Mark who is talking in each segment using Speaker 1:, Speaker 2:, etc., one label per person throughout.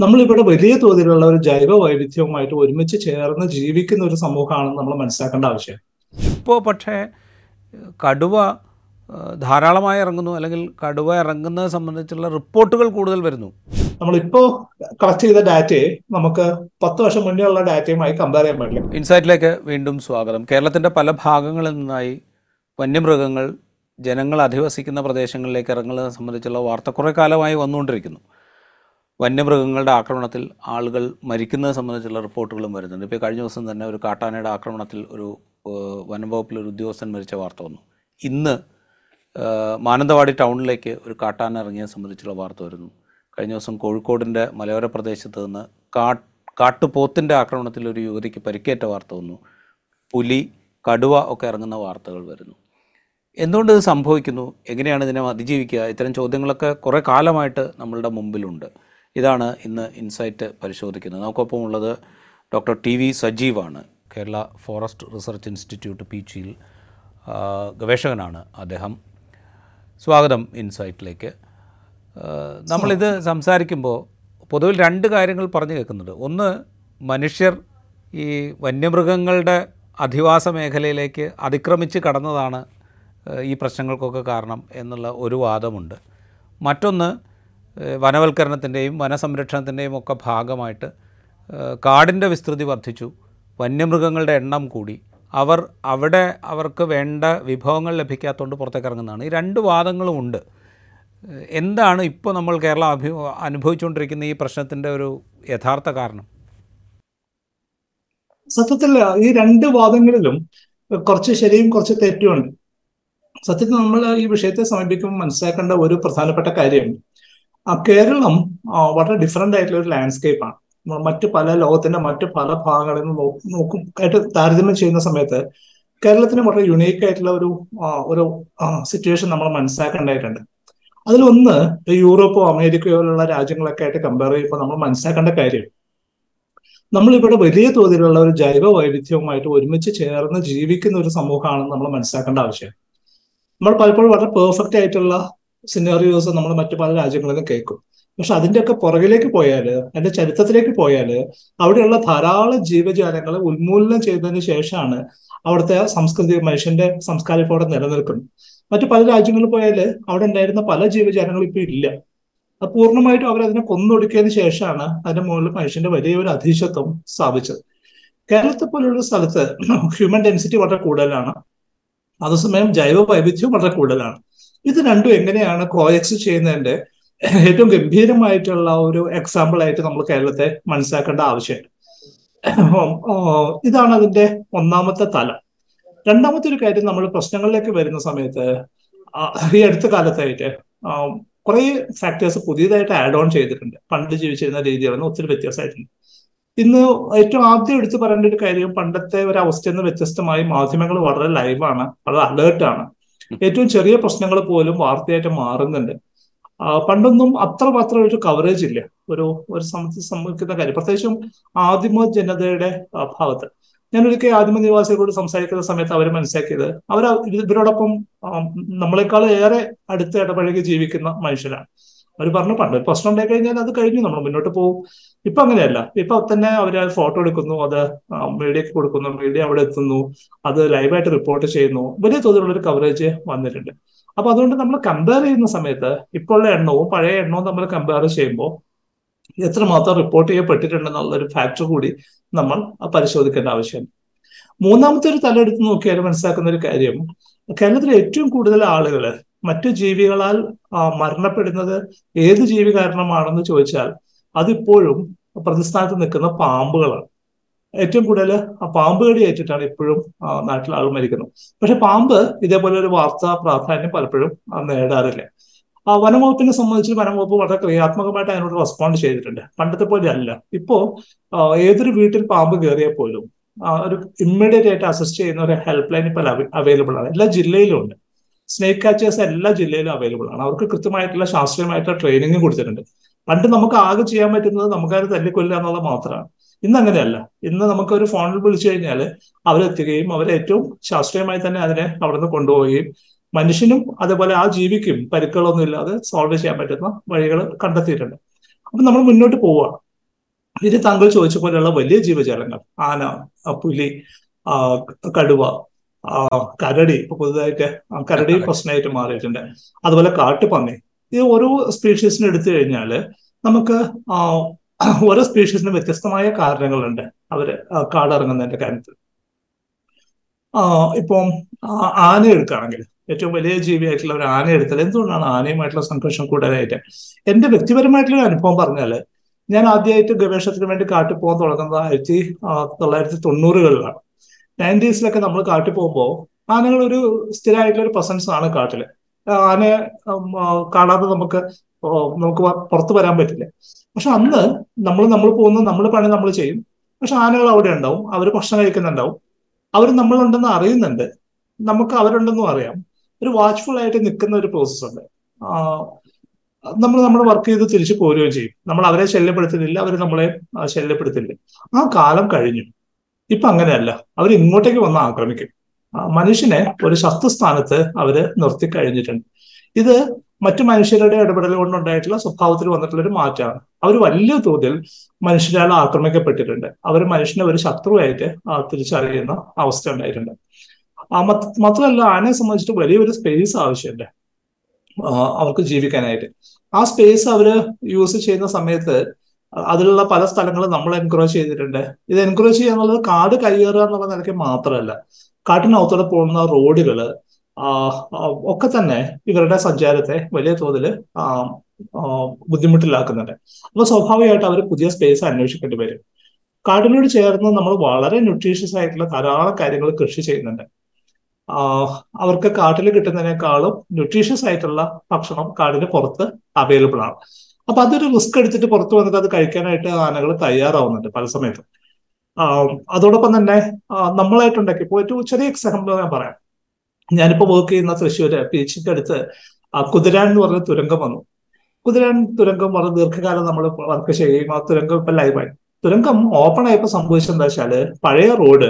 Speaker 1: നമ്മളിവിടെ വലിയ തോതിലുള്ള ഒരു ജൈവ വൈവിധ്യവുമായിട്ട് ഒരുമിച്ച് ചേർന്ന് ജീവിക്കുന്ന ഒരു സമൂഹമാണെന്ന് നമ്മൾ മനസ്സിലാക്കേണ്ട ആവശ്യം
Speaker 2: ഇപ്പോൾ പക്ഷേ കടുവ ധാരാളമായി ഇറങ്ങുന്നു. അല്ലെങ്കിൽ കടുവ ഇറങ്ങുന്നത് സംബന്ധിച്ചുള്ള റിപ്പോർട്ടുകൾ കൂടുതൽ വരുന്നു.
Speaker 1: നമ്മളിപ്പോ കളക്ട് ചെയ്ത ഡാറ്റയെ നമുക്ക് പത്ത് വർഷം മുന്നേ ഉള്ള ഡാറ്റയുമായി കമ്പയർ ചെയ്യാൻ പറ്റില്ല.
Speaker 2: ഇൻസൈറ്റിലേക്ക് വീണ്ടും സ്വാഗതം. കേരളത്തിന്റെ പല ഭാഗങ്ങളിൽ നിന്നായി വന്യമൃഗങ്ങൾ ജനങ്ങൾ അധിവസിക്കുന്ന പ്രദേശങ്ങളിലേക്ക് ഇറങ്ങുന്നത് സംബന്ധിച്ചുള്ള വാർത്ത കുറേ കാലമായി വന്നുകൊണ്ടിരിക്കുന്നു. വന്യമൃഗങ്ങളുടെ ആക്രമണത്തിൽ ആളുകൾ മരിക്കുന്നത് സംബന്ധിച്ചുള്ള റിപ്പോർട്ടുകളും വരുന്നുണ്ട്. ഇപ്പോൾ കഴിഞ്ഞ ദിവസം തന്നെ ഒരു കാട്ടാനയുടെ ആക്രമണത്തിൽ ഒരു വനംവകുപ്പിൽ ഒരു ഉദ്യോഗസ്ഥൻ മരിച്ച വാർത്ത വന്നു. ഇന്ന് മാനന്തവാടി ടൗണിലേക്ക് ഒരു കാട്ടാന ഇറങ്ങിയത് സംബന്ധിച്ചുള്ള വാർത്ത വരുന്നു. കഴിഞ്ഞ ദിവസം കോഴിക്കോടിന്റെ മലയോര പ്രദേശത്ത് നിന്ന് കാ കാട്ടുപോത്തിന്റെ ആക്രമണത്തിൽ ഒരു യുവതിക്ക് പരിക്കേറ്റ വാർത്ത വന്നു. പുലി കടുവ ഒക്കെ ഇറങ്ങുന്ന വാർത്തകൾ വരുന്നു. എന്തുകൊണ്ട് ഇത് സംഭവിക്കുന്നു? എങ്ങനെയാണ് ഇതിനെ അതിജീവിക്കുക? ഇത്തരം ചോദ്യങ്ങളൊക്കെ കുറേ കാലമായിട്ട് നമ്മളുടെ മുമ്പിലുണ്ട്. ഇതാണ് ഇന്ന് ഇൻസൈറ്റ് പരിശോധിക്കുന്നത്. നമുക്കൊപ്പം ഉള്ളത് ഡോക്ടർ ടി വി സജീവാണ്. കേരള ഫോറസ്റ്റ് റിസർച്ച് ഇൻസ്റ്റിറ്റ്യൂട്ട് പീച്ചിയിൽ ചിയിൽ ഗവേഷകനാണ് അദ്ദേഹം. സ്വാഗതം ഇൻസൈറ്റിലേക്ക്. നമ്മളിത് സംസാരിക്കുമ്പോൾ പൊതുവിൽ രണ്ട് കാര്യങ്ങൾ പറഞ്ഞു കേൾക്കുന്നുണ്ട്. ഒന്ന് മനുഷ്യർ ഈ വന്യമൃഗങ്ങളുടെ അധിവാസ മേഖലയിലേക്ക് അതിക്രമിച്ച് കടന്നതാണ് ഈ പ്രശ്നങ്ങൾക്കൊക്കെ കാരണം എന്നുള്ള ഒരു വാദമുണ്ട്. മറ്റൊന്ന് വനവൽക്കരണത്തിന്റെയും വനസംരക്ഷണത്തിന്റെയും ഒക്കെ ഭാഗമായിട്ട് കാടിന്റെ വിസ്തൃതി വർദ്ധിച്ചു വന്യമൃഗങ്ങളുടെ എണ്ണം കൂടി. അവർ അവിടെ അവർക്ക് വേണ്ട വിഭവങ്ങൾ ലഭിക്കാത്തതുകൊണ്ട് പുറത്തേക്ക് ഇറങ്ങുന്നതാണ് ഈ രണ്ട് വാദങ്ങളും ഉണ്ട്. എന്താണ് ഇപ്പോൾ നമ്മൾ കേരള അഭി അനുഭവിച്ചുകൊണ്ടിരിക്കുന്ന ഈ പ്രശ്നത്തിന്റെ ഒരു യഥാർത്ഥ കാരണം?
Speaker 1: സത്യത്തിൽ ഈ രണ്ട് വാദങ്ങളിലും കുറച്ച് ശരിയും കുറച്ച് തെറ്റുമുണ്ട് സത്യത്തിൽ നമ്മൾ ഈ വിഷയത്തെ സമീപിക്കുമ്പോൾ മനസ്സിലാക്കേണ്ട ഒരു പ്രധാനപ്പെട്ട കാര്യം ആ കേരളം വളരെ ഡിഫറെന്റ് ആയിട്ടുള്ള ഒരു ലാൻഡ്സ്കേപ്പ് ആണ്. മറ്റ് പല ലോകത്തിന്റെ മറ്റ് പല ഭാഗങ്ങളിൽ നിന്ന് നോക്കും ആയിട്ട് താരതമ്യം ചെയ്യുന്ന സമയത്ത് കേരളത്തിന് വളരെ യുണീക്ക് ആയിട്ടുള്ള ഒരു ഒരു സിറ്റുവേഷൻ നമ്മൾ മനസ്സിലാക്കേണ്ടതായിട്ടുണ്ട്. അതിലൊന്ന് യൂറോപ്പോ അമേരിക്കയോ പോലുള്ള രാജ്യങ്ങളൊക്കെ ആയിട്ട് കമ്പയർ ചെയ്യുമ്പോൾ നമ്മൾ മനസ്സിലാക്കേണ്ട കാര്യം നമ്മളിവിടെ വലിയ തോതിലുള്ള ഒരു ജൈവ വൈവിധ്യവുമായിട്ട് ഒരുമിച്ച് ചേർന്ന് ജീവിക്കുന്ന ഒരു സമൂഹമാണെന്ന് നമ്മൾ മനസ്സിലാക്കേണ്ട ആവശ്യം നമ്മൾ പലപ്പോഴും വളരെ പെർഫെക്റ്റ് ആയിട്ടുള്ള സിനാറിയോസ് നമ്മൾ മറ്റു പല രാജ്യങ്ങളിൽ നിന്ന് കേൾക്കും. പക്ഷെ അതിന്റെയൊക്കെ പുറകിലേക്ക് പോയാൽ അതിന്റെ ചരിത്രത്തിലേക്ക് പോയാൽ അവിടെയുള്ള ധാരാളം ജീവജാലങ്ങൾ ഉന്മൂലനം ചെയ്തതിന് ശേഷമാണ് അവിടുത്തെ സംസ്കൃതി മനുഷ്യന്റെ സംസ്കാരം ഇപ്പോൾ അവിടെ നിലനിൽക്കുന്നത്. മറ്റു പല രാജ്യങ്ങളിൽ പോയാൽ അവിടെ ഉണ്ടായിരുന്ന പല ജീവജാലങ്ങളും ഇപ്പൊ ഇല്ല. അത് പൂർണമായിട്ടും അവരതിനെ കൊന്നൊടുക്കിയതിന് ശേഷമാണ് അതിന്റെ മുകളിൽ മനുഷ്യന്റെ വലിയൊരു അധീശത്വം സ്ഥാപിച്ചത്. കേരളത്തെ പോലുള്ള സ്ഥലത്ത് ഹ്യൂമൻ ഡെൻസിറ്റി വളരെ കൂടുതലാണ്. അതേസമയം ജൈവ വൈവിധ്യം വളരെ കൂടുതലാണ്. ഇത് രണ്ടും എങ്ങനെയാണ് കോയക്സ് ചെയ്യുന്നതിന്റെ ഏറ്റവും ഗംഭീരമായിട്ടുള്ള ഒരു എക്സാമ്പിൾ ആയിട്ട് നമ്മൾ കേരളത്തെ മനസ്സിലാക്കേണ്ട ആവശ്യമുണ്ട്. ഇതാണ് അതിന്റെ ഒന്നാമത്തെ തലം. രണ്ടാമത്തെ ഒരു കാര്യം നമ്മൾ പ്രശ്നങ്ങളിലേക്ക് വരുന്ന സമയത്ത് ഈ അടുത്ത കാലത്തായിട്ട് കുറെ ഫാക്ടേഴ്സ് പുതിയതായിട്ട് ആഡ് ഓൺ ചെയ്തിട്ടുണ്ട്. പണ്ട് ജീവിച്ചിരുന്ന രീതിയിൽ നിന്ന് ഒത്തിരി വ്യത്യാസമായിട്ടുണ്ട്. ഇന്ന് ഏറ്റവും ആദ്യം എടുത്തു പറയേണ്ട ഒരു കാര്യം പണ്ടത്തെ ഒരു അവസ്ഥയിൽ നിന്ന് വ്യത്യസ്തമായി മാധ്യമങ്ങൾ വളരെ ലൈവാണ് വളരെ അലേർട്ടാണ് ഏറ്റവും ചെറിയ പ്രശ്നങ്ങൾ പോലും വാർത്തയായിട്ട് മാറുന്നുണ്ട്. പണ്ടൊന്നും അത്ര മാത്രം ഒരു കവറേജ് ഇല്ല. ഒരു ഒരു സമയത്ത് സംഭവിക്കുന്ന കാര്യം. പ്രത്യേകിച്ചും ആദിമ ജനതയുടെ ഭാഗത്ത്. ഞാൻ ഒരിക്കൽ ആദിമ നിവാസികളോട് സംസാരിക്കുന്ന സമയത്ത് അവർ മനസ്സിലാക്കിയത് അവർ ഇവരോടൊപ്പം നമ്മളെക്കാൾ ഏറെ അടുത്ത് ഇടപഴകി ജീവിക്കുന്ന മനുഷ്യരാണ്. അവർ പറഞ്ഞു പണ്ട് പ്രശ്നം ഉണ്ടായി കഴിഞ്ഞാൽ അത് കഴിഞ്ഞു. നമ്മൾ മുന്നോട്ട് പോകും. ഇപ്പൊ അങ്ങനെയല്ല. ഇപ്പൊ തന്നെ അവർ ഫോട്ടോ എടുക്കുന്നു അത് മീഡിയക്ക് കൊടുക്കുന്നു മീഡിയ അവിടെ എത്തുന്നു അത് ലൈവായിട്ട് റിപ്പോർട്ട് ചെയ്യുന്നു. വലിയ തോതിലുള്ള ഒരു കവറേജ് വന്നിട്ടുണ്ട്. അപ്പൊ അതുകൊണ്ട് നമ്മൾ കമ്പയർ ചെയ്യുന്ന സമയത്ത് ഇപ്പോഴുള്ള എണ്ണവും പഴയ എണ്ണവും നമ്മൾ കമ്പയർ ചെയ്യുമ്പോൾ എത്രമാത്രം റിപ്പോർട്ട് ചെയ്യപ്പെട്ടിട്ടുണ്ടെന്നുള്ള ഒരു ഫാക്ടർ കൂടി നമ്മൾ പരിശോധിക്കേണ്ട ആവശ്യമുണ്ട്. മൂന്നാമത്തെ ഒരു തല എടുത്ത് നോക്കിയാൽ മനസ്സിലാക്കുന്ന ഒരു കാര്യം കേരളത്തിലെ ഏറ്റവും കൂടുതൽ ആളുകൾ മറ്റു ജീവികളാൽ മരണപ്പെടുന്നത് ഏത് ജീവി കാരണമാണെന്ന് ചോദിച്ചാൽ അതിപ്പോഴും പ്രതിസ്ഥാനത്ത് നിൽക്കുന്ന പാമ്പുകളാണ്. ഏറ്റവും കൂടുതൽ ആ പാമ്പ് കടി ഏറ്റിട്ടാണ് ഇപ്പോഴും നാട്ടിൽ ആൾ മരിക്കുന്നത്. പക്ഷെ പാമ്പ് ഇതേപോലെ ഒരു വാർത്താ പ്രാധാന്യം പലപ്പോഴും നേടാറില്ല. ആ വനംവകുപ്പിനെ സംബന്ധിച്ച് വനംവകുപ്പ് വളരെ ക്രിയാത്മകമായിട്ട് അതിനോട് റെസ്പോണ്ട് ചെയ്തിട്ടുണ്ട്. പണ്ടത്തെ പോലെ അല്ല ഇപ്പോ ഏതൊരു വീട്ടിൽ പാമ്പ് കയറിയാൽ പോലും ഒരു ഇമ്മീഡിയറ്റ് ആയിട്ട് അസിസ്റ്റ് ചെയ്യുന്ന ഒരു ഹെൽപ്പ് ലൈൻ ഇപ്പോൾ അവൈലബിൾ ആണ്. എല്ലാ ജില്ലയിലും ഉണ്ട്. സ്നേക്ക് കാച്ചേഴ്സ് എല്ലാ ജില്ലയിലും അവൈലബിൾ ആണ്. അവർക്ക് കൃത്യമായിട്ടുള്ള ശാസ്ത്രീയമായിട്ടുള്ള ട്രെയിനിങ് കൊടുത്തിട്ടുണ്ട്. പണ്ട് നമുക്ക് ആകെ ചെയ്യാൻ പറ്റുന്നത് നമുക്കത് തല്ലിക്കൊല്ലുക എന്നുള്ളത് മാത്രമാണ്. ഇന്ന് അങ്ങനെയല്ല. ഇന്ന് നമുക്ക് ഒരു ഫോണിൽ വിളിച്ചു കഴിഞ്ഞാൽ അവരെത്തുകയും അവരെ ഏറ്റവും ശാസ്ത്രീയമായി തന്നെ അതിനെ അവിടുന്ന് കൊണ്ടുപോവുകയും മനുഷ്യനും അതേപോലെ ആ ജീവിക്കും പരിക്കുകളൊന്നും ഇല്ലാതെ സോൾവ് ചെയ്യാൻ പറ്റുന്ന വഴികൾ കണ്ടെത്തിയിട്ടുണ്ട്. അപ്പൊ നമ്മൾ മുന്നോട്ട് പോവുകയാണ് ഇനി താങ്കൾ ചോദിച്ച പോലെയുള്ള വലിയ ജീവജാലങ്ങൾ ആന പുലി കടുവ ആ, കരടി ഇപ്പൊ പുതുതായിട്ട് കരടി. പ്രശ്നമായിട്ട് മാറിയിട്ടുണ്ട്. അതുപോലെ കാട്ടുപന്നി ഈ ഓരോ സ്പീഷീസിനെ എടുത്തു കഴിഞ്ഞാൽ നമുക്ക് ഓരോ സ്പീഷീസിനും വ്യത്യസ്തമായ കാരണങ്ങളുണ്ട് അവർ കാടിറങ്ങുന്നതിന്റെ കാര്യത്തിൽ. ഇപ്പം ആന എടുക്കുകയാണെങ്കിൽ ഏറ്റവും വലിയ ജീവിയായിട്ടുള്ള ഒരു ആന എടുത്താൽ എന്തുകൊണ്ടാണ് ആനയുമായിട്ടുള്ള സംഘർഷം കൂടുതലായിട്ട് എന്റെ വ്യക്തിപരമായിട്ടുള്ള അനുഭവം പറഞ്ഞാൽ ഞാൻ ആദ്യമായിട്ട് ഗവേഷണത്തിന് വേണ്ടി കാട്ടിൽ പോകാൻ തുടങ്ങുന്നത് ആയിരത്തി തൊള്ളായിരത്തി തൊണ്ണൂറുകളിലാണ്. നയന്റീസിലൊക്കെ നമ്മൾ കാട്ടിൽ പോകുമ്പോൾ ആനകൾ ഒരു സ്ഥിരമായിട്ടുള്ള ഒരു പ്രസൻസ് ആണ് കാട്ടിൽ. ആ, ആനയെ കാണാതെ നമുക്ക് നമുക്ക് പുറത്തു വരാൻ പറ്റില്ല. പക്ഷെ അന്ന് നമ്മൾ നമ്മൾ പോകുന്ന നമ്മൾ പണി നമ്മൾ ചെയ്യും. പക്ഷെ ആനകൾ അവിടെ ഉണ്ടാവും. അവർ ഭക്ഷണം കഴിക്കുന്നുണ്ടാവും. അവർ നമ്മളുണ്ടെന്ന് അറിയുന്നുണ്ട്. നമുക്ക് അവരുണ്ടെന്നും അറിയാം. ഒരു വാച്ച്ഫുൾ ആയിട്ട് നിൽക്കുന്ന ഒരു പ്രോസസ് ഉണ്ട്. നമ്മൾ നമ്മൾ വർക്ക് ചെയ്ത് തിരിച്ചു പോരുകയും ചെയ്യും. നമ്മൾ അവരെ ശല്യപ്പെടുത്തുന്നില്ല. അവർ നമ്മളെ ശല്യപ്പെടുത്തുന്നില്ല. ആ കാലം കഴിഞ്ഞു. ഇപ്പൊ അങ്ങനെയല്ല. അവർ ഇങ്ങോട്ടേക്ക് വന്ന് ആക്രമിക്കും. മനുഷ്യനെ ഒരു ശത്രുസ്ഥാനത്ത് അവർ നിർത്തി കഴിഞ്ഞിട്ടുണ്ട്. ഇത് മറ്റു മനുഷ്യരുടെ ഇടപെടൽ കൊണ്ടുണ്ടായിട്ടുള്ള സ്വഭാവത്തിൽ വന്നിട്ടുള്ള ഒരു മാറ്റമാണ് അവർ വലിയ തോതിൽ മനുഷ്യരാൽ ആക്രമിക്കപ്പെട്ടിട്ടുണ്ട്. അവർ മനുഷ്യനെ ഒരു ശത്രുവായിട്ട് തിരിച്ചറിയുന്ന അവസ്ഥ ഉണ്ടായിട്ടുണ്ട്. മാത്രമല്ല ആനയെ സംബന്ധിച്ചിട്ട് വലിയൊരു സ്പേസ് ആവശ്യമുണ്ട് അവർക്ക് ജീവിക്കാനായിട്ട്. ആ സ്പേസ് അവർ യൂസ് ചെയ്യുന്ന സമയത്ത് അതിലുള്ള പല സ്ഥലങ്ങളും നമ്മൾ എൻക്രോച്ച് ചെയ്തിട്ടുണ്ട്. ഇത് എൻക്രോച്ച് ചെയ്യുക എന്നുള്ളത് കാട് കയ്യേറുക എന്നുള്ള നിലയ്ക്ക് മാത്രമല്ല. കാട്ടിനകത്തൂടെ പോകുന്ന ആ, ഒക്കെ തന്നെ ഇവരുടെ സഞ്ചാരത്തെ വലിയ തോതിൽ ബുദ്ധിമുട്ടിലാക്കുന്നുണ്ട്. അപ്പൊ സ്വാഭാവികമായിട്ട് അവർ പുതിയ സ്പേസ് അന്വേഷിക്കേണ്ടി വരും. കാടിനോട് ചേർന്ന് നമ്മൾ വളരെ ന്യൂട്രീഷ്യസ് ആയിട്ടുള്ള ധാരാളം കാര്യങ്ങൾ കൃഷി ചെയ്യുന്നുണ്ട്. അവർക്ക് കാട്ടിൽ കിട്ടുന്നതിനേക്കാളും ന്യൂട്രീഷ്യസ് ആയിട്ടുള്ള ഭക്ഷണം കാടിന് പുറത്ത് അവൈലബിൾ ആണ്. അപ്പൊ അതൊരു റിസ്ക് എടുത്തിട്ട് പുറത്ത് വന്നിട്ട് അത് കഴിക്കാനായിട്ട് ആനകൾ തയ്യാറാവുന്നുണ്ട് പല സമയത്തും. അതോടൊപ്പം തന്നെ നമ്മളായിട്ടുണ്ടാക്കി ഇപ്പോൾ ഒരു ചെറിയ എക്സാമ്പിൾ ഞാൻ പറയാം. ഞാനിപ്പോൾ വർക്ക് ചെയ്യുന്ന തൃശ്ശൂര് പീച്ചിന്റെ അടുത്ത് ആ, കുതിരാൻ എന്ന് പറഞ്ഞ തുരങ്കം വന്നു. കുതിരാൻ തുരങ്കം വളരെ ദീർഘകാലം നമ്മൾ വർക്ക് ചെയ്യുകയും ആ തുരങ്കം ഇപ്പം ലൈവായി തുരങ്കം ഓപ്പൺ ആയപ്പോൾ സംഭവിച്ചത് എന്താ വെച്ചാൽ പഴയ റോഡ്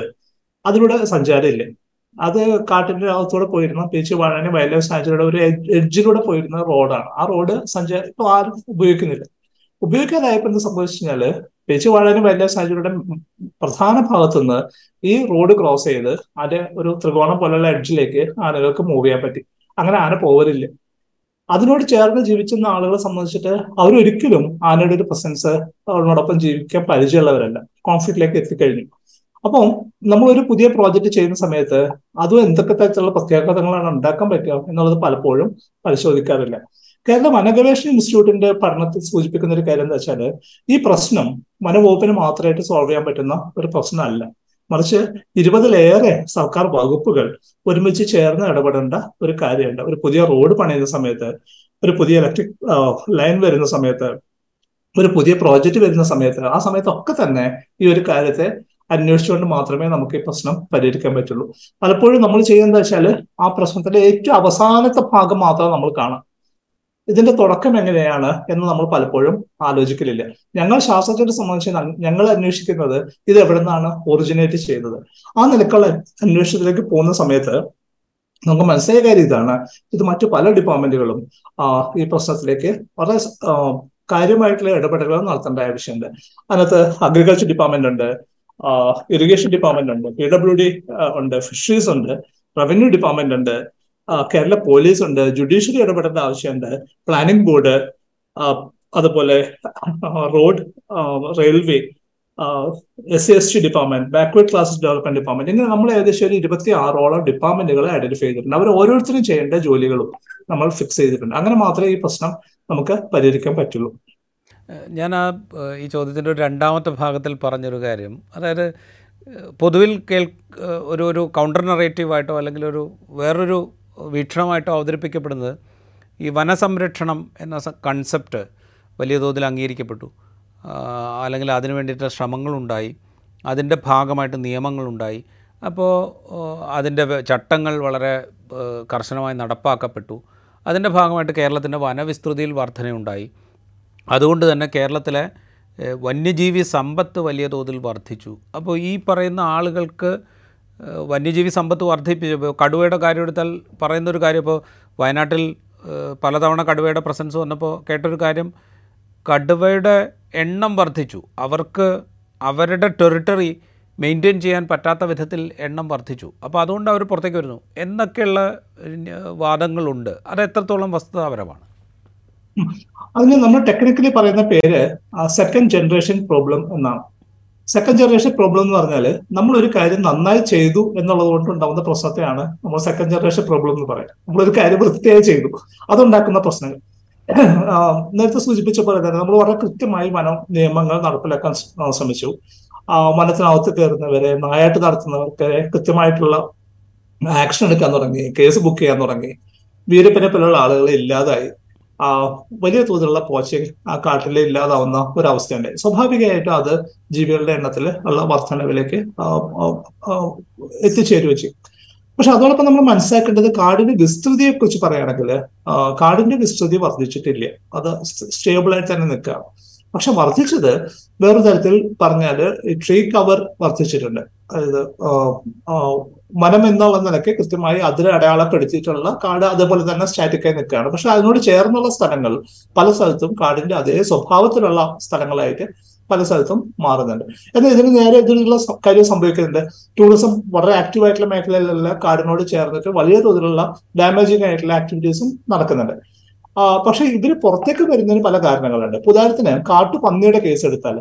Speaker 1: അതിലൂടെ സഞ്ചാരമില്ല? അത് കാട്ടിന്റെ അകത്തൂടെ പോയിരുന്ന പേച്ച് വാഴനെ വൈൽഡ് ലൈഫ് സാഞ്ചുറിയുടെ ഒരു എഡ്ജിലൂടെ പോയിരുന്ന റോഡാണ് ആ റോഡ് സഞ്ചാരം ഇപ്പൊ ആരും ഉപയോഗിക്കുന്നില്ല. ഉപയോഗിക്കാതായപ്പോൾ എന്ത് സംഭവിച്ചു കഴിഞ്ഞാൽ പീച്ച് വാഴാനും വലിയ സാഹചര്യം പ്രധാന ഭാഗത്തുനിന്ന് ഈ റോഡ് ക്രോസ് ചെയ്ത് അതിന്റെ ഒരു ത്രികോണം പോലെയുള്ള എഡ്ജിലേക്ക് ആനകൾക്ക് മൂവ് ചെയ്യാൻ പറ്റി. അങ്ങനെ ആന പോവലില്ല. അതിനോട് ചേർന്ന് ജീവിച്ചിരുന്ന ആളുകളെ സംബന്ധിച്ചിട്ട് അവരൊരിക്കലും ആനയുടെ ഒരു പ്രസൻസ് അവരോടൊപ്പം ജീവിക്കാൻ പരിചയമുള്ളവരല്ല. കോൺഫ്ലിക്റ്റിലേക്ക് എത്തിക്കഴിഞ്ഞു. അപ്പം നമ്മൾ ഒരു പുതിയ പ്രോജക്റ്റ് ചെയ്യുന്ന സമയത്ത് അതും എന്തൊക്കെ തരത്തിലുള്ള പ്രത്യാഘാതങ്ങളാണ് ഉണ്ടാക്കാൻ പറ്റുക എന്നുള്ളത് പലപ്പോഴും പരിശോധിക്കാറില്ല. കേരള വനഗവേഷണ ഇൻസ്റ്റിറ്റ്യൂട്ടിന്റെ പഠനത്തിൽ സൂചിപ്പിക്കുന്ന ഒരു കാര്യം എന്താ വെച്ചാൽ ഈ പ്രശ്നം വനവകുപ്പിന് മാത്രമായിട്ട് സോൾവ് ചെയ്യാൻ പറ്റുന്ന ഒരു പ്രശ്നമല്ല. മറിച്ച് ഇരുപതിലേറെ സർക്കാർ വകുപ്പുകൾ ഒരുമിച്ച് ചേർന്ന് ഇടപെടേണ്ട ഒരു കാര്യമുണ്ട്. ഒരു പുതിയ റോഡ് പണിയുന്ന സമയത്ത് ഒരു പുതിയ ഇലക്ട്രിക് ലൈൻ വരുന്ന സമയത്ത് ഒരു പുതിയ പ്രോജക്റ്റ് വരുന്ന സമയത്ത് ആ സമയത്തൊക്കെ തന്നെ ഈ ഒരു കാര്യത്തെ അന്വേഷിച്ചുകൊണ്ട് മാത്രമേ നമുക്ക് ഈ പ്രശ്നം പരിഹരിക്കാൻ പറ്റുള്ളൂ. പലപ്പോഴും നമ്മൾ ചെയ്യുന്നത് വെച്ചാൽ ആ പ്രശ്നത്തിന്റെ ഏറ്റവും അവസാനത്തെ ഭാഗം മാത്രം നമ്മൾ കാണാം. ഇതിന്റെ തുടക്കം എങ്ങനെയാണ് എന്ന് നമ്മൾ പലപ്പോഴും ആലോചിക്കലില്ല. ഞങ്ങൾ ശാസ്ത്രജ്ഞരെ സംബന്ധിച്ച് ഞങ്ങൾ അന്വേഷിക്കുന്നത് ഇത് എവിടെ നിന്നാണ് ഒറിജിനേറ്റ് ചെയ്തത്. ആ നിലക്കുള്ള അന്വേഷണത്തിലേക്ക് പോകുന്ന സമയത്ത് നമുക്ക് മനസ്സിലായ കാര്യം ഇതാണ്. ഇത് മറ്റു പല ഡിപ്പാർട്ട്മെന്റുകളും ഈ പ്രശ്നത്തിലേക്ക് വളരെ കാര്യമായിട്ടുള്ള ഇടപെടലുകൾ നടത്തേണ്ട ആവശ്യമുണ്ട്. അതിനകത്ത് അഗ്രികൾച്ചർ ഡിപ്പാർട്ട്മെന്റ് ഉണ്ട് ഇറിഗേഷൻ ഡിപ്പാർട്ട്മെന്റ് ഉണ്ട് പി ഡബ്ല്യു ഡി ഉണ്ട് ഫിഷറീസ് ഉണ്ട് റവന്യൂ ഡിപ്പാർട്ട്മെന്റ് ഉണ്ട് കേരള പോലീസ് ഉണ്ട്. ജുഡീഷ്യറി ഇടപെടേണ്ട ആവശ്യമുണ്ട്. പ്ലാനിംഗ് ബോർഡ് അതുപോലെ road railway S C S T department backward classes development department ഇങ്ങനെ നമ്മൾ ഏകദേശം ഒരു ഇരുപത്തി ആറോളം ഡിപ്പാർട്ട്മെന്റുകളെ ഐഡന്റിഫൈ ചെയ്തിട്ടുണ്ട്. അവർ ഓരോരുത്തരും ചെയ്യേണ്ട ജോലികളും നമ്മൾ ഫിക്സ് ചെയ്തിട്ടുണ്ട്. അങ്ങനെ മാത്രമേ ഈ പ്രശ്നം നമുക്ക് പരിഹരിക്കാൻ പറ്റുള്ളൂ.
Speaker 2: ഞാൻ ആ ഈ ചോദ്യത്തിന്റെ ഒരു രണ്ടാമത്തെ ഭാഗത്തിൽ പറഞ്ഞൊരു കാര്യം. അതായത് പൊതുവിൽ കേൾ ഒരു ഒരു കൗണ്ടർ നറേറ്റീവായിട്ടോ അല്ലെങ്കിൽ ഒരു വേറൊരു വീക്ഷണമായിട്ടോ അവതരിപ്പിക്കപ്പെടുന്നത് ഈ വനസംരക്ഷണം എന്ന കൺസെപ്റ്റ് വലിയ തോതിൽ അംഗീകരിക്കപ്പെട്ടു. അല്ലെങ്കിൽ അതിനു വേണ്ടിയിട്ട് ശ്രമങ്ങളുണ്ടായി. അതിന്റെ ഭാഗമായിട്ട് നിയമങ്ങളുണ്ടായി. അപ്പോൾ അതിന്റെ ചട്ടങ്ങൾ വളരെ കർശനമായി നടപ്പാക്കപ്പെട്ടു. അതിന്റെ ഭാഗമായിട്ട് കേരളത്തിന്റെ വനവിസ്തൃതിയിൽ വർധനയുണ്ടായി. അതുകൊണ്ട് തന്നെ കേരളത്തിലെ വന്യജീവി സമ്പത്ത് വലിയ തോതിൽ വർദ്ധിച്ചു. അപ്പോൾ ഈ പറയുന്ന ആളുകൾക്ക് വന്യജീവി സമ്പത്ത് വർദ്ധിപ്പിച്ചപ്പോൾ കടുവയുടെ കാര്യം എടുത്താൽ പറയുന്നൊരു കാര്യം ഇപ്പോൾ വയനാട്ടിൽ പലതവണ കടുവയുടെ പ്രസൻസ് വന്നപ്പോൾ കേട്ടൊരു കാര്യം കടുവയുടെ എണ്ണം വർദ്ധിച്ചു. അവർക്ക് അവരുടെ ടെറിട്ടറി മെയിന്റെയിൻ ചെയ്യാൻ പറ്റാത്ത വിധത്തിൽ എണ്ണം വർദ്ധിച്ചു. അപ്പോൾ അതുകൊണ്ട് അവർ പുറത്തേക്ക് വരുന്നു. എന്നൊക്കെയുള്ള വാദങ്ങളുണ്ട്. അത് എത്രത്തോളം വസ്തുതാപരമാണ്?
Speaker 1: അതിന് നമ്മൾ ടെക്നിക്കലി പറയുന്ന പേര് സെക്കൻഡ് ജനറേഷൻ പ്രോബ്ലം എന്നാണ്. സെക്കൻഡ് ജനറേഷൻ പ്രോബ്ലം എന്ന് പറഞ്ഞാൽ നമ്മൾ ഒരു കാര്യം നന്നായി ചെയ്തു എന്നുള്ളത് കൊണ്ട് ഉണ്ടാകുന്ന പ്രശ്നത്തെയാണ് നമ്മൾ സെക്കൻഡ് ജനറേഷൻ പ്രോബ്ലം എന്ന് പറയുന്നത്. നമ്മളൊരു കാര്യം വൃത്തിയായി ചെയ്തു. അതുണ്ടാക്കുന്ന പ്രശ്നങ്ങൾ. നേരത്തെ സൂചിപ്പിച്ച പോലെ തന്നെ നമ്മൾ വളരെ കൃത്യമായി വനം നിയമങ്ങൾ നടപ്പിലാക്കാൻ ശ്രമിച്ചു. വനത്തിനകത്ത് കയറുന്നവരെ നായാട്ട് നടത്തുന്നവർക്ക് കൃത്യമായിട്ടുള്ള ആക്ഷൻ എടുക്കാൻ തുടങ്ങി കേസ് ബുക്ക് ചെയ്യാൻ തുടങ്ങി. വീരപ്പനെ പോലുള്ള ആളുകളെ ഇല്ലാതായി. വലിയ തോതിലുള്ള പോച്ചിങ് ആ കാട്ടിൽ ഇല്ലാതാവുന്ന ഒരവസ്ഥയുണ്ട്. സ്വാഭാവികമായിട്ടും അത് ജീവികളുടെ എണ്ണത്തിൽ ഉള്ള വർധനവിലേക്ക് എത്തിച്ചേരുക ചെയ്യും. പക്ഷെ അതോടൊപ്പം നമ്മൾ മനസ്സിലാക്കേണ്ടത് കാടിന്റെ വിസ്തൃതിയെ കുറിച്ച് പറയുകയാണെങ്കിൽ കാടിന്റെ വിസ്തൃതി വർദ്ധിച്ചിട്ടില്ല. അത് സ്റ്റേബിൾ ആയിട്ട് തന്നെ നിൽക്കുകയാണ്. പക്ഷെ വർദ്ധിച്ചത് വേറൊരു തരത്തിൽ പറഞ്ഞാൽ ട്രീ കവർ വർദ്ധിച്ചിട്ടുണ്ട്. അതായത് മനം എന്നുള്ള നിലയ്ക്ക് കൃത്യമായി അതിന് അടയാളപ്പെടുത്തിയിട്ടുള്ള കാട് അതേപോലെ തന്നെ സ്റ്റാറ്റിക്കായി നിൽക്കുകയാണ്. പക്ഷെ അതിനോട് ചേർന്നുള്ള സ്ഥലങ്ങൾ പല സ്ഥലത്തും കാടിന്റെ അതേ സ്വഭാവത്തിലുള്ള സ്ഥലങ്ങളായിട്ട് പല സ്ഥലത്തും മാറുന്നുണ്ട്. എന്നാൽ ഇതിന് നേരെ ഇതിനുള്ള കാര്യം സംഭവിക്കുന്നുണ്ട്. ടൂറിസം വളരെ ആക്റ്റീവ് ആയിട്ടുള്ള മേഖലയിലുള്ള കാടിനോട് ചേർന്നിട്ട് വലിയ തോതിലുള്ള ഡാമേജിങ് ആയിട്ടുള്ള ആക്ടിവിറ്റീസും നടക്കുന്നുണ്ട്. പക്ഷെ ഇതിന് പുറത്തേക്ക് വരുന്നതിന് പല കാരണങ്ങളുണ്ട്. ഉദാഹരണത്തിന് കാട്ടുപന്നിയുടെ കേസ് എടുത്താൽ